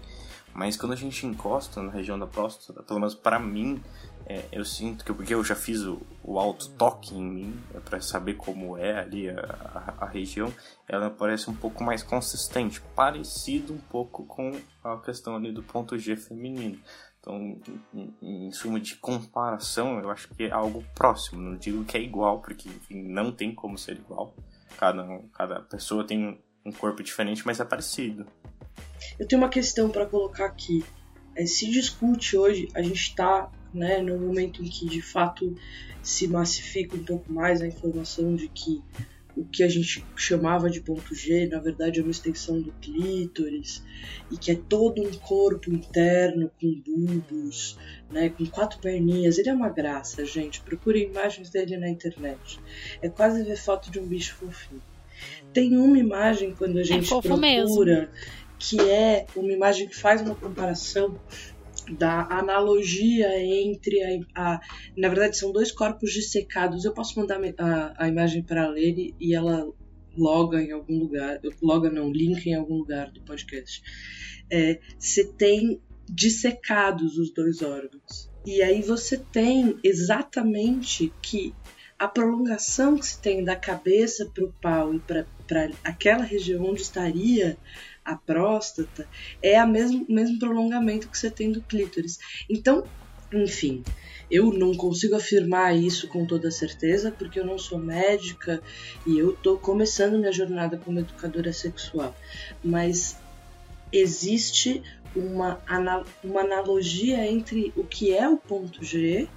Mas quando a gente encosta na região da próstata, pelo menos para mim, é, eu sinto que porque eu já fiz o, o alto toque em mim é, para saber como é ali a, a, a região, ela parece um pouco mais consistente, parecido um pouco com a questão ali do ponto G feminino. Então, em, em suma de comparação, eu acho que é algo próximo. Não digo que é igual, porque enfim, não tem como ser igual. Cada, cada pessoa tem um- um corpo diferente, mas é parecido. Eu tenho uma questão para colocar aqui. É, se discute hoje, a gente está né, no momento em que de fato se massifica um pouco mais a informação de que o que a gente chamava de ponto G, na verdade, é uma extensão do clítoris e que é todo um corpo interno com bulbos, né, com quatro perninhas. Ele é uma graça, gente. Procure imagens dele na internet. É quase ver foto de um bicho fofinho. Tem uma imagem quando a gente fofo procura que é uma imagem que faz uma comparação da analogia entre a, a- na verdade são dois corpos dissecados. Eu posso mandar a, a imagem para ler e- e ela loga em algum lugar loga não linka em algum lugar do podcast. É, você tem dissecados os dois órgãos. E aí você tem exatamente que a prolongação que se tem da cabeça para o pau e para aquela região onde estaria a próstata é a mesmo, o mesmo prolongamento que você tem do clítoris. Então, enfim, eu não consigo afirmar isso com toda certeza porque eu não sou médica e eu tô começando minha jornada como educadora sexual. Mas existe uma, uma analogia entre o que é o ponto G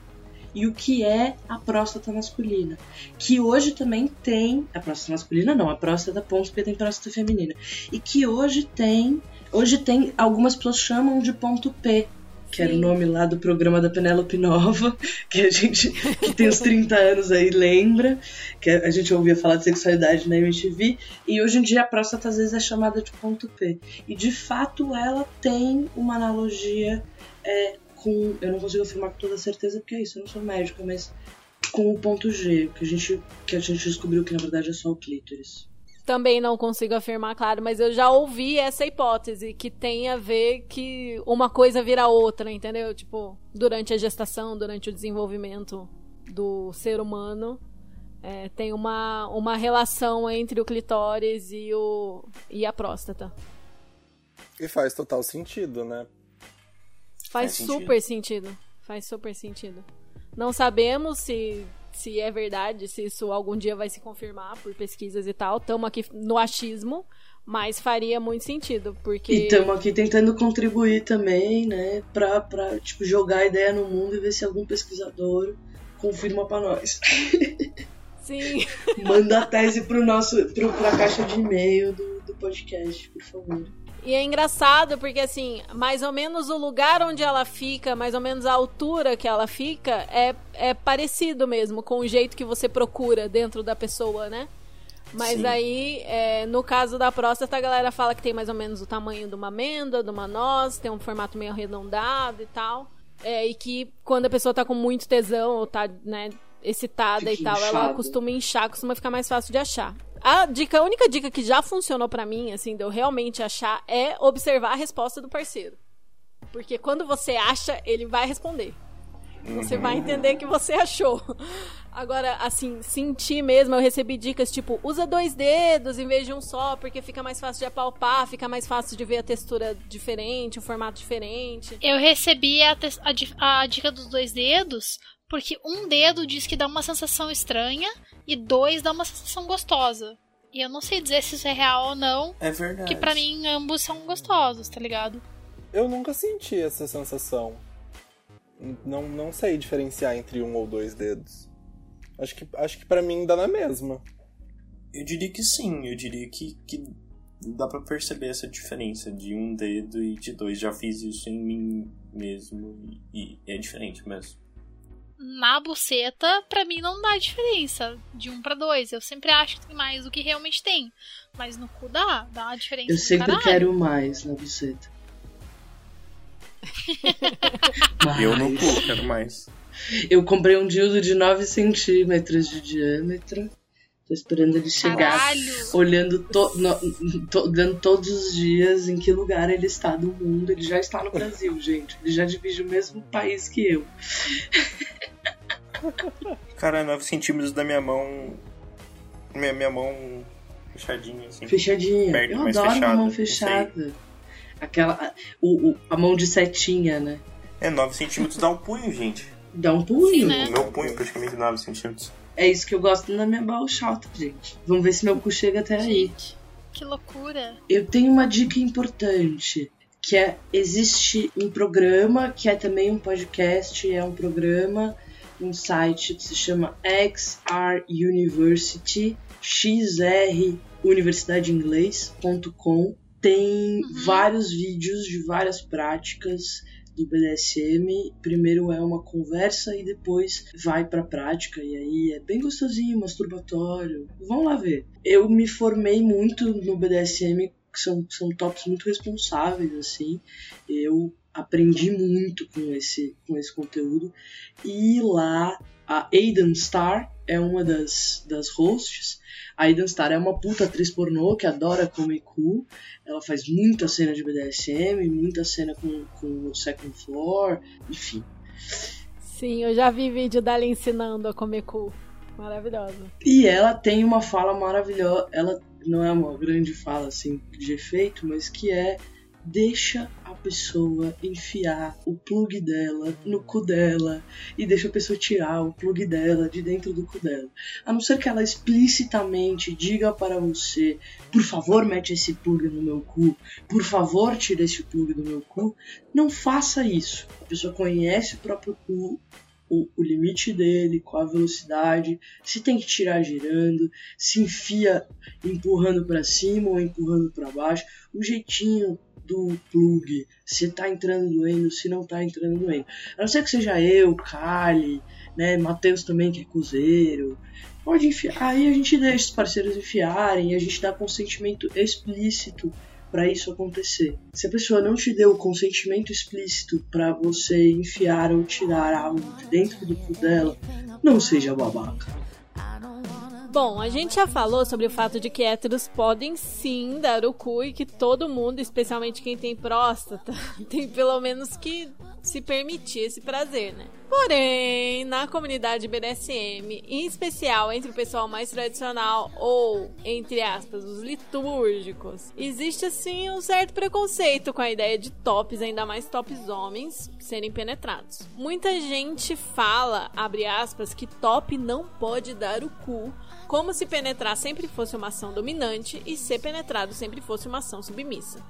e o que é a próstata masculina. Que hoje também tem. A próstata masculina não, a próstata ponto porque tem próstata feminina. E que hoje tem. Hoje tem. Algumas pessoas chamam de ponto P, que era o nome lá do programa da Penélope Nova, que a gente que tem uns 30 anos aí lembra, que a gente ouvia falar de sexualidade na MTV, e hoje em dia a próstata às vezes é chamada de ponto P. E de fato ela tem uma analogia é, com. Eu não consigo afirmar com toda certeza porque é isso, eu não sou médica, mas com o ponto G, que a gente, que a gente descobriu que na verdade é só o clítoris. Também não consigo afirmar, claro, mas eu já ouvi essa hipótese que tem a ver que uma coisa vira outra, entendeu? Tipo, durante a gestação, durante o desenvolvimento do ser humano, é, tem uma, uma relação entre o clitóris e, o, e a próstata. E faz total sentido, né? Faz, Faz super sentido. sentido. Faz super sentido. Não sabemos se se é verdade, se isso algum dia vai se confirmar por pesquisas e tal. Estamos aqui no achismo, mas faria muito sentido, porque... E estamos aqui tentando contribuir também, né, pra, pra tipo, jogar a ideia no mundo e ver se algum pesquisador confirma para nós. Sim. Manda a tese pro nosso, pro, pra caixa de e-mail do, do podcast, por favor. E é engraçado porque, assim, mais ou menos o lugar onde ela fica, mais ou menos a altura que ela fica, é, é parecido mesmo com o jeito que você procura dentro da pessoa, né? Mas Sim. aí, é, no caso da próstata, a galera fala que tem mais ou menos o tamanho de uma amêndoa, de uma noz, tem um formato meio arredondado e tal. É, e que quando a pessoa tá com muito tesão ou tá, né, excitada Fique e tal, inchado. ela costuma inchar, costuma ficar mais fácil de achar. A dica, a única dica que já funcionou para mim, assim, de eu realmente achar, é observar a resposta do parceiro. Porque quando você acha, ele vai responder. Você vai uhum. entender que você achou. Agora, assim, sentir mesmo, eu recebi dicas tipo, usa dois dedos em vez de um só, porque fica mais fácil de apalpar, fica mais fácil de ver a textura diferente, o formato diferente. Eu recebi a, a, a dica dos dois dedos porque um dedo diz que dá uma sensação estranha e dois dá uma sensação gostosa. E eu não sei dizer se isso é real ou não. É verdade. Que para mim ambos são gostosos, tá ligado? Eu nunca senti essa sensação. Não, não sei diferenciar entre um ou dois dedos. Acho que, acho que para mim dá na mesma. Eu diria que sim, eu diria que, que dá para perceber essa diferença de um dedo e de dois. Já fiz isso em mim mesmo e, e é diferente mesmo na buceta, para mim não dá diferença de um para dois. Eu sempre acho que tem mais do que realmente tem. Mas no cu dá, dá uma diferença. Eu sempre caralho. quero mais na buceta. Eu no cu quero mais. Eu comprei um dildo de 9 centímetros de diâmetro. Tô esperando ele chegar. Caralho. Olhando, to, no, to, olhando todos os dias em que lugar ele está do mundo. Ele já está no Brasil, gente. Ele já divide o mesmo país que eu. Cara, 9 centímetros da minha mão. Minha, minha mão fechadinha, assim. Fechadinha. Perto, eu adoro fechada, mão fechada. Aquela. O, o, a mão de setinha, né? É, 9 centímetros dá um punho, gente. Dá um punho. Sim, né? O meu punho, praticamente 9 centímetros. É isso que eu gosto na minha balchota, gente. Vamos ver se meu cu chega até aí. Que loucura. Eu tenho uma dica importante. Que é, existe um programa que é também um podcast, é um programa, um site que se chama XR University, XR Universidade Inglês.com. Tem uhum. vários vídeos de várias práticas do BDSM, primeiro é uma conversa e depois vai pra prática. E aí é bem gostosinho, masturbatório. Vão lá ver. Eu me formei muito no BDSM, que são, são tops muito responsáveis, assim. Eu aprendi muito com esse, com esse conteúdo. E lá a Aidan Star é uma das, das hosts. A Aidan Star é uma puta atriz pornô que adora comer cu. Ela faz muita cena de BDSM, muita cena com, com o Second Floor, enfim. Sim, eu já vi vídeo dela ensinando a comer cu. Maravilhosa. E ela tem uma fala maravilhosa. Ela não é uma grande fala assim de efeito, mas que é deixa a pessoa enfiar o plug dela no cu dela e deixa a pessoa tirar o plug dela de dentro do cu dela. A não ser que ela explicitamente diga para você: por favor, mete esse plug no meu cu, por favor, tira esse plug do meu cu. Não faça isso. A pessoa conhece o próprio cu, o, o, limite dele, qual a velocidade, se tem que tirar girando, se enfia empurrando para cima ou empurrando para baixo, o jeitinho do plug, se tá entrando doendo, se não tá entrando doendo. A não ser que seja eu, Kali, né, Matheus também que é cozeiro. Pode enfiar, aí a gente deixa os parceiros enfiarem, a gente dá consentimento explícito para isso acontecer. Se a pessoa não te deu o consentimento explícito para você enfiar ou tirar algo de dentro do cu dela, não seja babaca. Bom, a gente já falou sobre o fato de que héteros podem sim dar o cu e que todo mundo, especialmente quem tem próstata, tem pelo menos que se permitir esse prazer, né? Porém, na comunidade BDSM, em especial entre o pessoal mais tradicional ou, entre aspas, os litúrgicos, existe assim um certo preconceito com a ideia de tops, ainda mais tops homens, serem penetrados. Muita gente fala, abre aspas, que top não pode dar o cu como se penetrar sempre fosse uma ação dominante e ser penetrado sempre fosse uma ação submissa.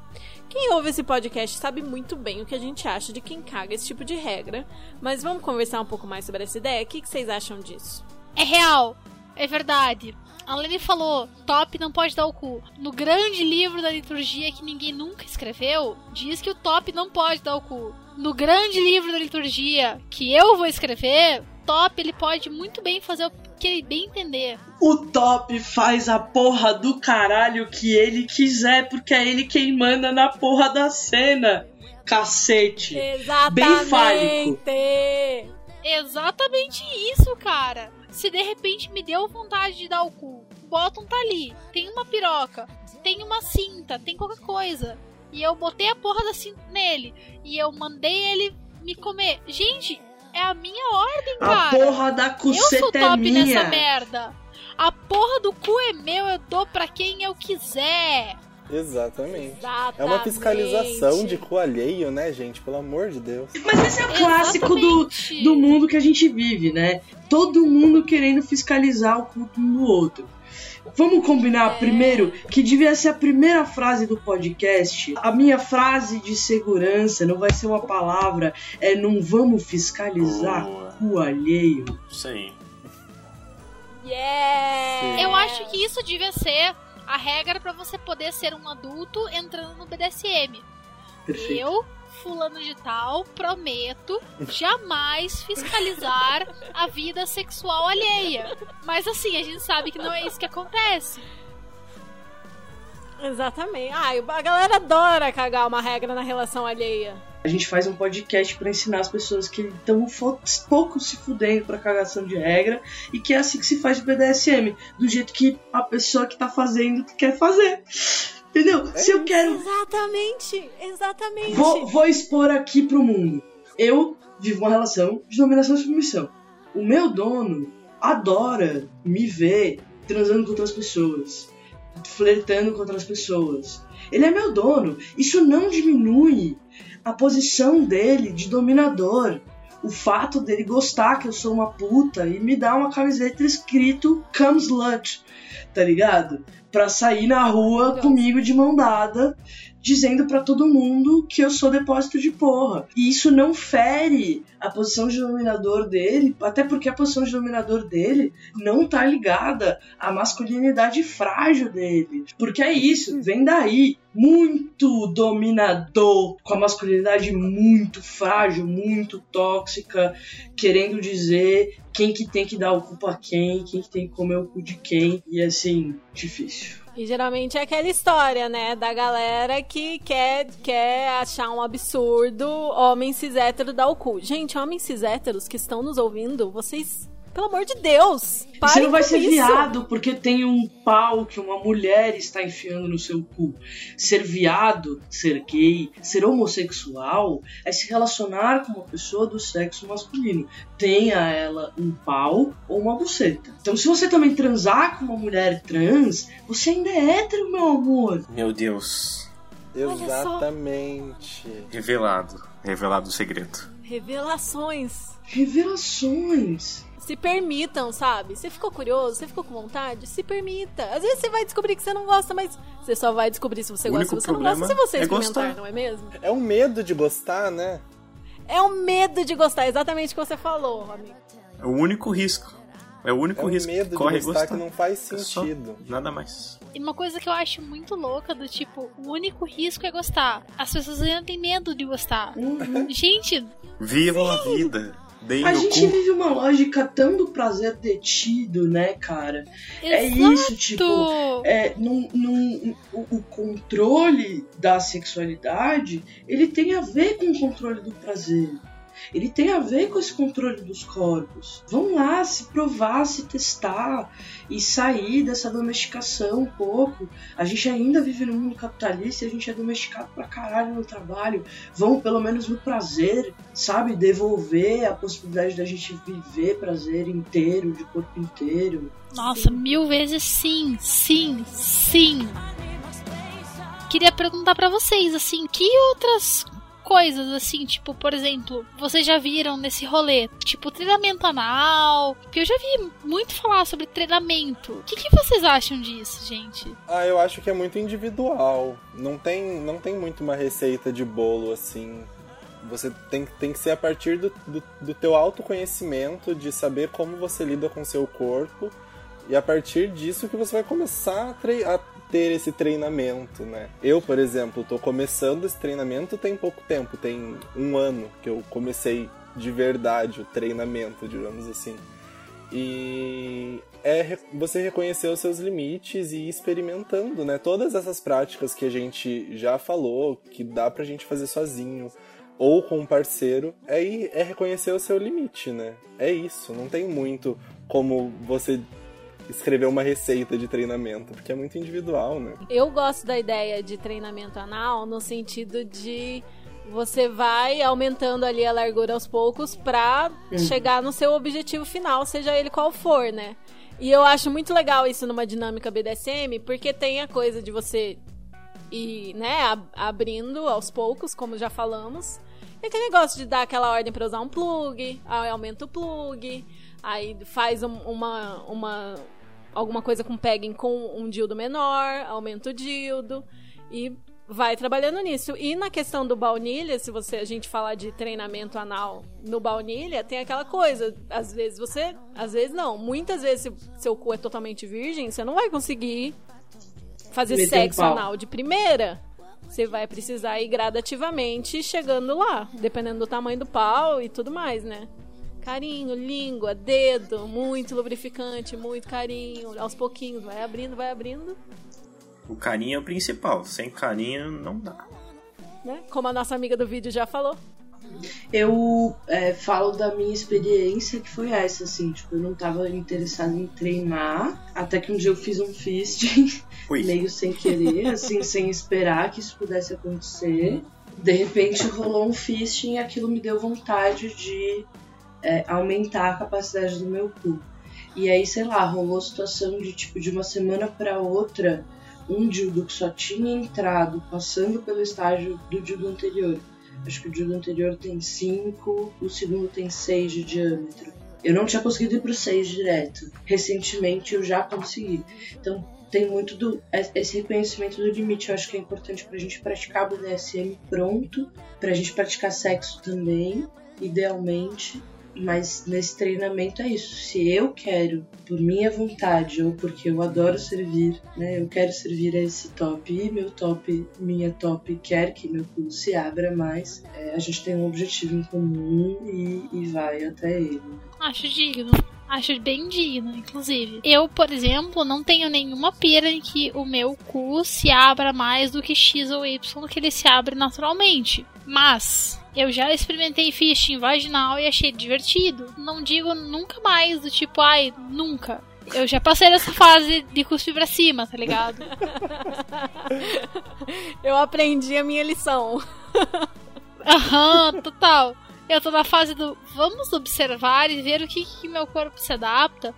Quem ouve esse podcast sabe muito bem o que a gente acha de quem caga esse tipo de regra, mas vamos conversar um pouco mais sobre essa ideia? O que vocês acham disso? É real, é verdade. A Lene falou, top não pode dar o cu. No grande livro da liturgia que ninguém nunca escreveu, diz que o top não pode dar o cu. No grande livro da liturgia que eu vou escrever, top ele pode muito bem fazer que ele bem entender. O top faz a porra do caralho que ele quiser, porque é ele quem manda na porra da cena. Cacete. Exatamente. Bem fálico. Exatamente isso, cara. Se de repente me deu vontade de dar o cu, bota um tá ali, tem uma piroca, tem uma cinta, tem qualquer coisa. E eu botei a porra da cinta nele. E eu mandei ele me comer. Gente, é a minha ordem, cara. A porra da cuceta eu sou é top minha. nessa merda. A porra do cu é meu, eu dou pra quem eu quiser. Exatamente. Exatamente. É uma fiscalização de cu alheio, né, gente? Pelo amor de Deus. Mas esse é o clássico do, do mundo que a gente vive, né? Todo mundo querendo fiscalizar o culto um do outro. Vamos combinar primeiro que devia ser a primeira frase do podcast. A minha frase de segurança não vai ser uma palavra, é não vamos fiscalizar Boa. cu alheio. Aí. Yeah! Eu acho que isso devia ser a regra pra você poder ser um adulto entrando no BDSM. Perfeito. Eu, fulano de tal, prometo jamais fiscalizar a vida sexual alheia. Mas assim, a gente sabe que não é isso que acontece. Exatamente. Ai, a galera adora cagar uma regra na relação alheia. A gente faz um podcast pra ensinar as pessoas que estão pouco se fudendo pra cagação de regra e que é assim que se faz o BDSM, do jeito que a pessoa que tá fazendo quer fazer. Entendeu? Se eu quero Exatamente, exatamente. Vou, vou expor aqui pro mundo. Eu vivo uma relação de dominação e submissão. O meu dono adora me ver transando com outras pessoas, flertando com outras pessoas. Ele é meu dono. Isso não diminui a posição dele de dominador. O fato dele gostar que eu sou uma puta e me dar uma camiseta escrito Come Slut, tá ligado? Pra sair na rua comigo de mão dada, dizendo pra todo mundo que eu sou depósito de porra. E isso não fere a posição de dominador dele, até porque a posição de dominador dele não tá ligada à masculinidade frágil dele. Porque é isso, vem daí. Muito dominador, com a masculinidade muito frágil, muito tóxica, querendo dizer quem que tem que dar o cu pra quem, quem que tem que comer o cu de quem, e assim, difícil. E geralmente é aquela história, né? Da galera que quer, quer achar um absurdo homem cis hétero dar o cu. Gente, homens cis héteros que estão nos ouvindo, vocês. Pelo amor de Deus! Você não vai ser isso. viado porque tem um pau que uma mulher está enfiando no seu cu. Ser viado, ser gay, ser homossexual é se relacionar com uma pessoa do sexo masculino. Tenha ela um pau ou uma buceta. Então, se você também transar com uma mulher trans, você ainda é hétero, meu amor. Meu Deus. Exatamente. Revelado. Revelado o segredo. Revelações. Revelações. Se permitam, sabe? Você ficou curioso, você ficou com vontade? Se permita. Às vezes você vai descobrir que você não gosta, mas você só vai descobrir se você O gosta se você não gosta se você é experimentar, gostar. não é mesmo? É o medo de gostar, né? É o medo de gostar, exatamente o que você falou, amigo. É o único risco. É o único É o risco medo que corre de gostar, gostar. que não faz É só- sentido. Nada mais. E uma coisa que eu acho muito louca do tipo, o único risco é gostar. As pessoas ainda têm medo de gostar. Uhum. Gente, Vivam a vida. Deem A gente cu. vive uma lógica tão do prazer detido, né, cara? É exato. isso, tipo. É, num, num- o, o controle da sexualidade ele tem a ver com o controle do prazer. Ele tem a ver com esse controle dos corpos. Vão lá se provar, se testar e sair dessa domesticação um pouco. A gente ainda vive num mundo capitalista e a gente é domesticado pra caralho no trabalho. Vão, pelo menos no prazer, sabe? Devolver a possibilidade da gente viver prazer inteiro, de corpo inteiro. Nossa, mil vezes sim, sim, sim. Queria perguntar pra vocês, assim, que outras coisas, assim, tipo, por exemplo, vocês já viram nesse rolê, tipo, treinamento anal? Porque eu já vi muito falar sobre treinamento. O que, que vocês acham disso, gente? Ah, eu acho que é muito individual. Não tem, não tem muito uma receita de bolo assim. Você tem, tem que ser a partir do, do, do teu autoconhecimento, de saber como você lida com seu corpo. E a partir disso que você vai começar a, trei- a ter esse treinamento, né? Eu, por exemplo, tô começando esse treinamento tem pouco tempo, tem um ano que eu comecei de verdade o treinamento, digamos assim. E é você reconhecer os seus limites e ir experimentando, né? Todas essas práticas que a gente já falou, que dá pra gente fazer sozinho ou com um parceiro, é, ir- é reconhecer o seu limite, né? É isso, não tem muito como você escrever uma receita de treinamento, porque é muito individual, né? Eu gosto da ideia de treinamento anal no sentido de você vai aumentando ali a largura aos poucos pra chegar no seu objetivo final, seja ele qual for, né? E eu acho muito legal isso numa dinâmica BDSM, porque tem a coisa de você ir, né, ab- abrindo aos poucos, como já falamos. E aquele negócio de dar aquela ordem pra usar um plug, aí aumenta o plug, aí faz um- uma, uma alguma coisa com pegging com um dildo menor, aumenta o dildo e vai trabalhando nisso. E na questão do baunilha, se você a gente falar de treinamento anal no baunilha, tem aquela coisa, às vezes você, às vezes não, muitas vezes se seu cu é totalmente virgem, você não vai conseguir fazer Meter um sexo pau. anal de primeira. Você vai precisar ir gradativamente chegando lá, dependendo do tamanho do pau e tudo mais, né? Carinho, língua, dedo, muito lubrificante, muito carinho, aos pouquinhos, vai abrindo, vai abrindo, O carinho é o principal. Sem carinho não dá. né? Como a nossa amiga do vídeo já falou. Eu é, falo da minha experiência que foi essa, assim, tipo, eu não tava interessada em treinar, até que um dia eu fiz um fisting, Ui. meio sem querer, assim, sem esperar que isso pudesse acontecer. De repente rolou um fisting e aquilo me deu vontade de é, aumentar a capacidade do meu cu. E aí, sei lá, rolou a situação de tipo, de uma semana pra outra, um dildo que só tinha entrado, passando pelo estágio do dildo anterior. Acho que o dildo anterior tem 5, o segundo tem 6 de diâmetro. Eu não tinha conseguido ir pro 6 direto. Recentemente eu já consegui. Então tem muito do esse reconhecimento do limite. Eu acho que é importante pra gente praticar BDSM pronto, pra gente praticar sexo também, idealmente. Mas nesse treinamento é isso. Se eu quero, por minha vontade, ou porque eu adoro servir, né? Eu quero servir a esse top e meu top, minha top quer que meu cu se abra mais, é, a gente tem um objetivo em comum e, e vai até ele. Acho digno. Acho bem digno, inclusive. Eu, por exemplo, não tenho nenhuma pira em que o meu cu se abra mais do que X ou Y, que ele se abre naturalmente. Mas eu já experimentei fisting vaginal e achei divertido. Não digo nunca mais do tipo, ai, nunca. Eu já passei dessa fase de cuspir pra cima, tá ligado? Eu aprendi a minha lição. Aham, total. Eu tô na fase do vamos observar e ver o que, que meu corpo se adapta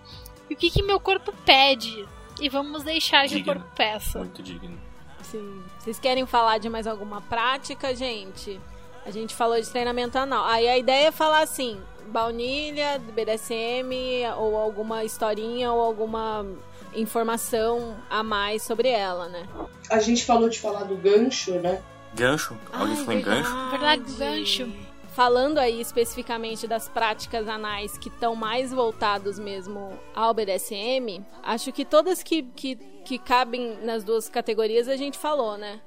e o que, que meu corpo pede. E vamos deixar que o Digno. corpo peça. Muito digno. Sim. Vocês querem falar de mais alguma prática, gente? A gente falou de treinamento anal. Aí a ideia é falar assim, baunilha, BDSM, ou alguma historinha, ou alguma informação a mais sobre ela, né? A gente falou de falar do gancho, né? Gancho? Alguém falou em gancho? Verdade, gancho. Falando aí especificamente das práticas anais que estão mais voltados mesmo ao BDSM, acho que todas que, que, que cabem nas duas categorias a gente falou, né?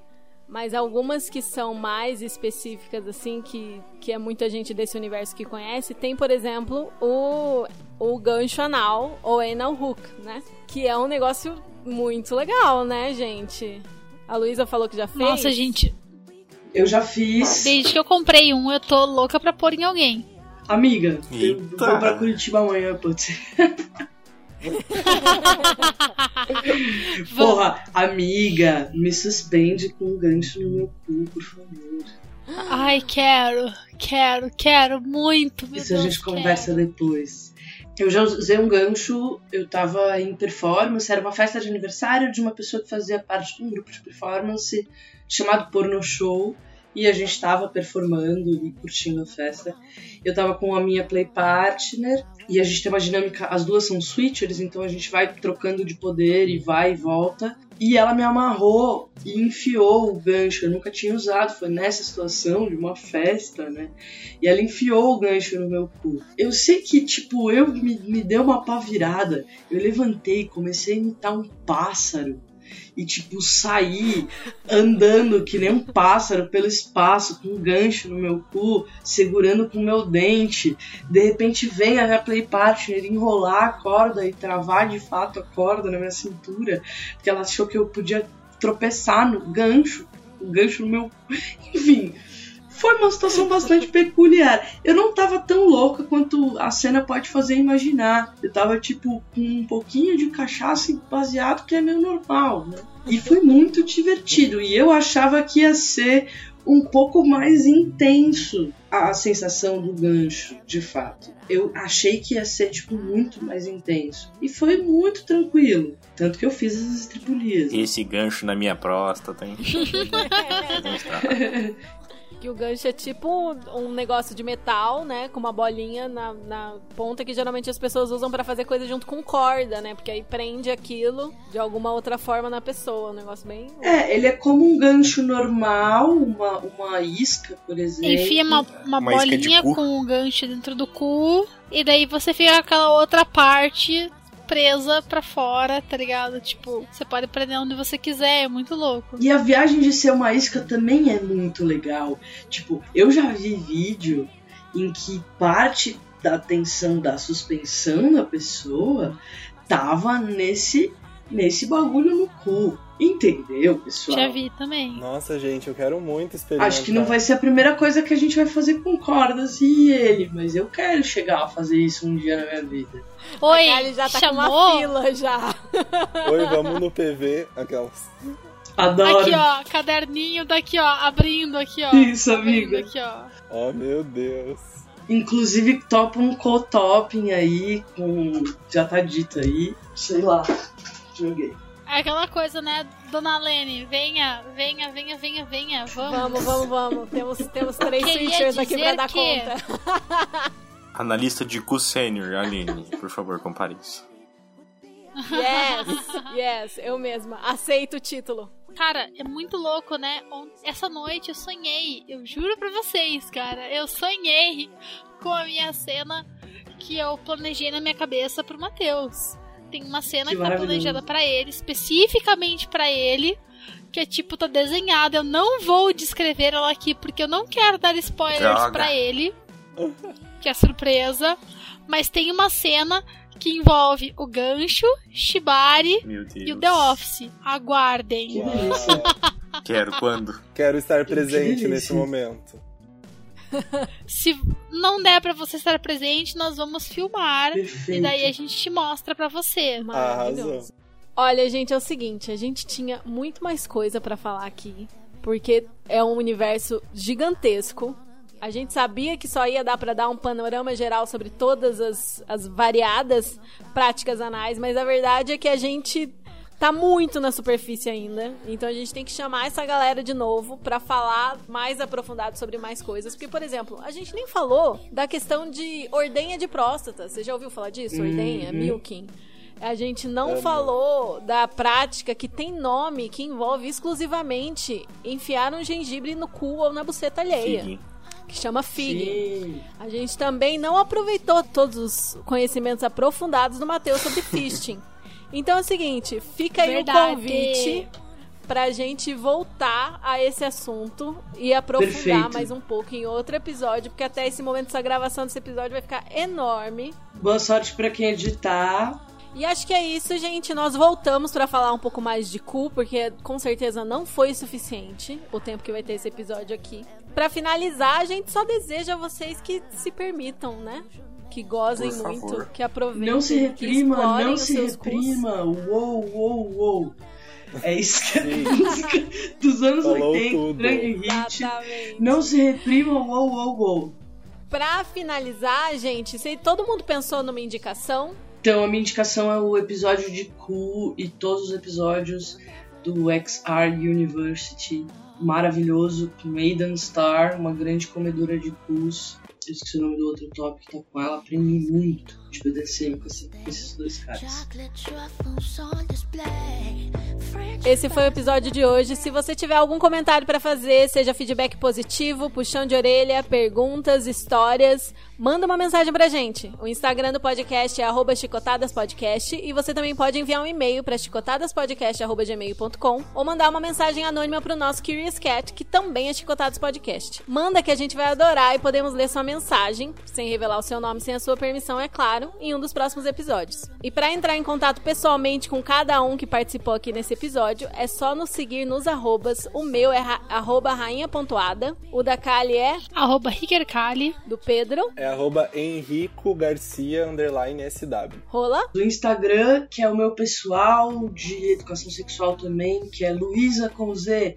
Mas algumas que são mais específicas, assim, que, que é muita gente desse universo que conhece, tem, por exemplo, o, o gancho anal, ou anal hook, né? Que é um negócio muito legal, né, gente? A Luísa falou que já fez. Nossa, gente, Eu já fiz. desde que eu comprei um, eu tô louca pra pôr em alguém. Amiga, eu Eita. vou pra Curitiba amanhã, pode ser. Porra, amiga, me suspende com um gancho no meu cu, por favor. Ai, quero, quero, quero muito. Meu Isso a Deus, gente quero. conversa depois. Eu já usei um gancho, eu tava em performance, era uma festa de aniversário de uma pessoa que fazia parte de um grupo de performance chamado Porno Show. E a gente tava performando e curtindo a festa. Eu tava com a minha play partner e a gente tem uma dinâmica, as duas são switchers, então a gente vai trocando de poder e vai e volta. E ela me amarrou e enfiou o gancho. Eu nunca tinha usado, foi nessa situação de uma festa, né? E ela enfiou o gancho no meu cu. Eu sei que, tipo, eu me, me deu uma pá virada. Eu levantei, comecei a imitar um pássaro. E, tipo, saí andando que nem um pássaro pelo espaço, com um gancho no meu cu, segurando com o meu dente. De repente vem a minha play partner enrolar a corda e travar de fato a corda na minha cintura, porque ela achou que eu podia tropeçar no gancho, o gancho no meu. Enfim, foi uma situação bastante peculiar. Eu não tava tão louca quanto a cena pode fazer imaginar. Eu tava, tipo, com um pouquinho de cachaça e baseado, que é meio normal, né? E foi muito divertido. E eu achava que ia ser um pouco mais intenso a sensação do gancho, de fato. Eu achei que ia ser, tipo, muito mais intenso. E foi muito tranquilo. Tanto que eu fiz as estripulias. Esse gancho na minha próstata, hein? Que o gancho é tipo um negócio de metal, né? Com uma bolinha na, na ponta que geralmente as pessoas usam pra fazer coisa junto com corda, né? Porque aí prende aquilo de alguma outra forma na pessoa. Um negócio bem. É, ele é como um gancho normal, uma, uma isca, por exemplo. Enfia uma, uma, Uma bolinha com um gancho dentro do cu. E daí você fica com aquela outra parte presa pra fora, tá ligado? Tipo, você pode prender onde você quiser, é muito louco. E a viagem de ser uma isca também é muito legal. Tipo, eu já vi vídeo em que parte da tensão da suspensão da pessoa tava nesse nesse bagulho no cu. Entendeu, pessoal? Já vi também. Nossa, gente, eu quero muito experimentar. Acho que não vai ser a primeira coisa que a gente vai fazer com cordas e ele, mas eu quero chegar a fazer isso um dia na minha vida. Oi, Ele já tá chamou? com uma fila já. Oi, vamos no PV. Aquelas. Adoro. Aqui, ó, caderninho daqui, ó, abrindo aqui, ó. Isso, abrindo amiga. aqui, ó. Oh, meu Deus. Inclusive, topa um co-topping aí com. Já tá dito aí. Sei lá. Joguei. É aquela coisa, né, dona Lene, venha, venha, venha, venha, venha, vamos. Vamos, vamos, vamos. Temos, temos três switchers aqui pra dar que- conta. Analista de cu sênior, Aline, por favor, compare isso. Yes, yes, eu mesma. Aceito o título. Cara, é muito louco, né? Essa noite eu sonhei, eu juro pra vocês, cara, eu sonhei com a minha cena que eu planejei na minha cabeça pro Matheus. Tem uma cena Que que, tá planejada pra ele, especificamente pra ele, que é tipo, tá desenhada. Eu não vou descrever ela aqui porque eu não quero dar spoilers pra ele, que é surpresa. Mas tem uma cena que envolve o gancho, Shibari e o The Office. Aguardem. Que. Quero, quando? Quero estar Que presente nesse momento. Se não der pra você estar presente, nós vamos filmar. Perfeito. E daí a gente te mostra pra você. Maravilhoso. Arrasou. Olha, gente, é o seguinte, a gente tinha muito mais coisa pra falar aqui, porque é um universo gigantesco. A gente sabia que só ia dar pra dar um panorama geral sobre todas as, as variadas práticas anais, mas a verdade é que a gente tá muito na superfície ainda. Então a gente tem que chamar essa galera de novo pra falar mais aprofundado sobre mais coisas. Porque, por exemplo, a gente nem falou da questão de ordenha de próstata. Você já ouviu falar disso? Ordenha, milking. A gente não Amo. falou da prática que tem nome que envolve exclusivamente enfiar um gengibre no cu ou na buceta alheia, que chama. Sim. A gente também não aproveitou todos os conhecimentos aprofundados do Matheus sobre fisting. Então é o seguinte, fica aí Verdade. o convite pra gente voltar a esse assunto e aprofundar Perfeito. mais um pouco em outro episódio, porque até esse momento essa gravação desse episódio vai ficar enorme. Boa sorte pra quem editar. E acho que é isso, gente. Nós voltamos pra falar um pouco mais de cu, porque com certeza não foi suficiente o tempo que vai ter esse episódio aqui. Pra finalizar, a gente só deseja a vocês que se permitam, né? Que gozem Por muito, favor. que aproveitem, Não se reprima, não se reprima. Uou, uou, uou. É isso que é música dos anos Falou 80, tudo. grande hit. Exatamente. Não se reprima, uou, uou, uou. Pra finalizar, gente, se todo mundo pensou numa indicação, Então, a minha indicação é o episódio de Cu e todos os episódios do XR University. Maravilhoso, com Aidan Star, uma grande comedora de cus. Eu esqueci o nome do outro top que tá com ela. Aprendi muito de BDSM com, esse- com esses dois caras. Esse foi o episódio de hoje. Se você tiver algum comentário pra fazer, seja feedback positivo, puxão de orelha, perguntas, histórias, manda uma mensagem pra gente. O Instagram do podcast é chicotadaspodcast e você também pode enviar um e-mail pra chicotadaspodcast.gmail.com ou mandar uma mensagem anônima pro nosso Curious Cat, que também é Chicotadas Podcast. Manda que a gente vai adorar e podemos ler sua mensagem, sem revelar o seu nome sem a sua permissão, é claro, em um dos próximos episódios. E pra entrar em contato pessoalmente com cada um que participou aqui nesse episódio, é só nos seguir nos arrobas. O meu é ra arroba rainha pontuada, o da Kali é Arroba Hickerkali. do Pedro, É arroba Henrico Garcia underline SW. rola. Do Instagram, que é o meu pessoal de educação sexual também, que é Luísa com Z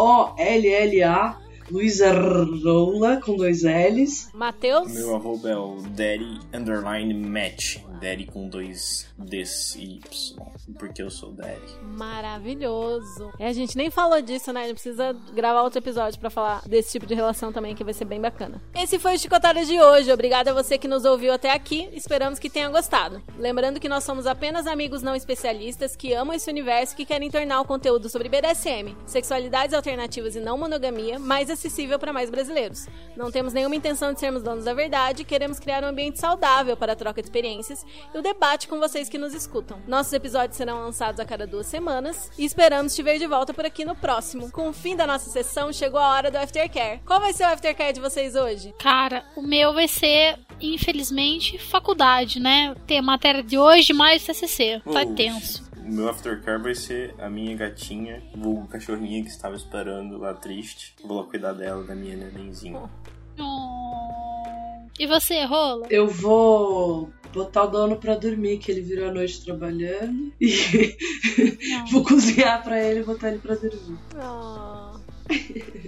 R-R-R-O-L-L-A. Luísa Rola com dois L's. Matheus, Meu arroba é o Daddy Underline Match. Daddy com dois Ds e Y. Porque eu sou Daddy. maravilhoso. É, a gente nem falou disso, né? A gente precisa gravar outro episódio pra falar desse tipo de relação também, que vai ser bem bacana. Esse foi o Chicotada de hoje. Obrigada a você que nos ouviu até aqui. Esperamos que tenha gostado. Lembrando que nós somos apenas amigos não especialistas que amam esse universo e que querem tornar o conteúdo sobre BDSM, sexualidades alternativas e não monogamia mais acessível para mais brasileiros. Não temos nenhuma intenção de sermos donos da verdade, queremos criar um ambiente saudável para a troca de experiências e o debate com vocês que nos escutam. Nossos episódios serão lançados a cada duas semanas e esperamos te ver de volta por aqui no próximo. Com o fim da nossa sessão, chegou a hora do Aftercare. Qual vai ser o Aftercare de vocês hoje? Cara, o meu vai ser, infelizmente, faculdade, né? Tem a matéria de hoje mais TCC. Tá tenso. O meu aftercare vai ser a minha gatinha, vulgo cachorrinha que estava esperando lá triste. Vou lá cuidar dela, da minha nenenzinha. Oh. E você, Rola? Eu vou botar o dono pra dormir, que ele virou a noite trabalhando. E vou cozinhar pra ele e botar ele pra dormir. Ah,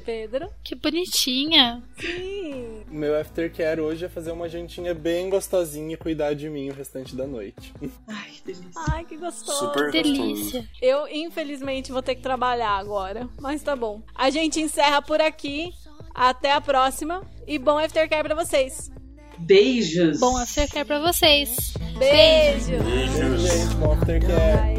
Pedro? Que bonitinha. Sim. Meu aftercare hoje é fazer uma jantinha bem gostosinha e cuidar de mim o restante da noite. Ai, que delícia. Ai, que gostoso. Super Delícia. gostoso. Eu, infelizmente, vou ter que trabalhar agora. Mas tá bom. A gente encerra por aqui. Até a próxima. E bom aftercare pra vocês. Beijos. Bom aftercare pra vocês. Beijos. Beijos. Beijos. Bom aftercare.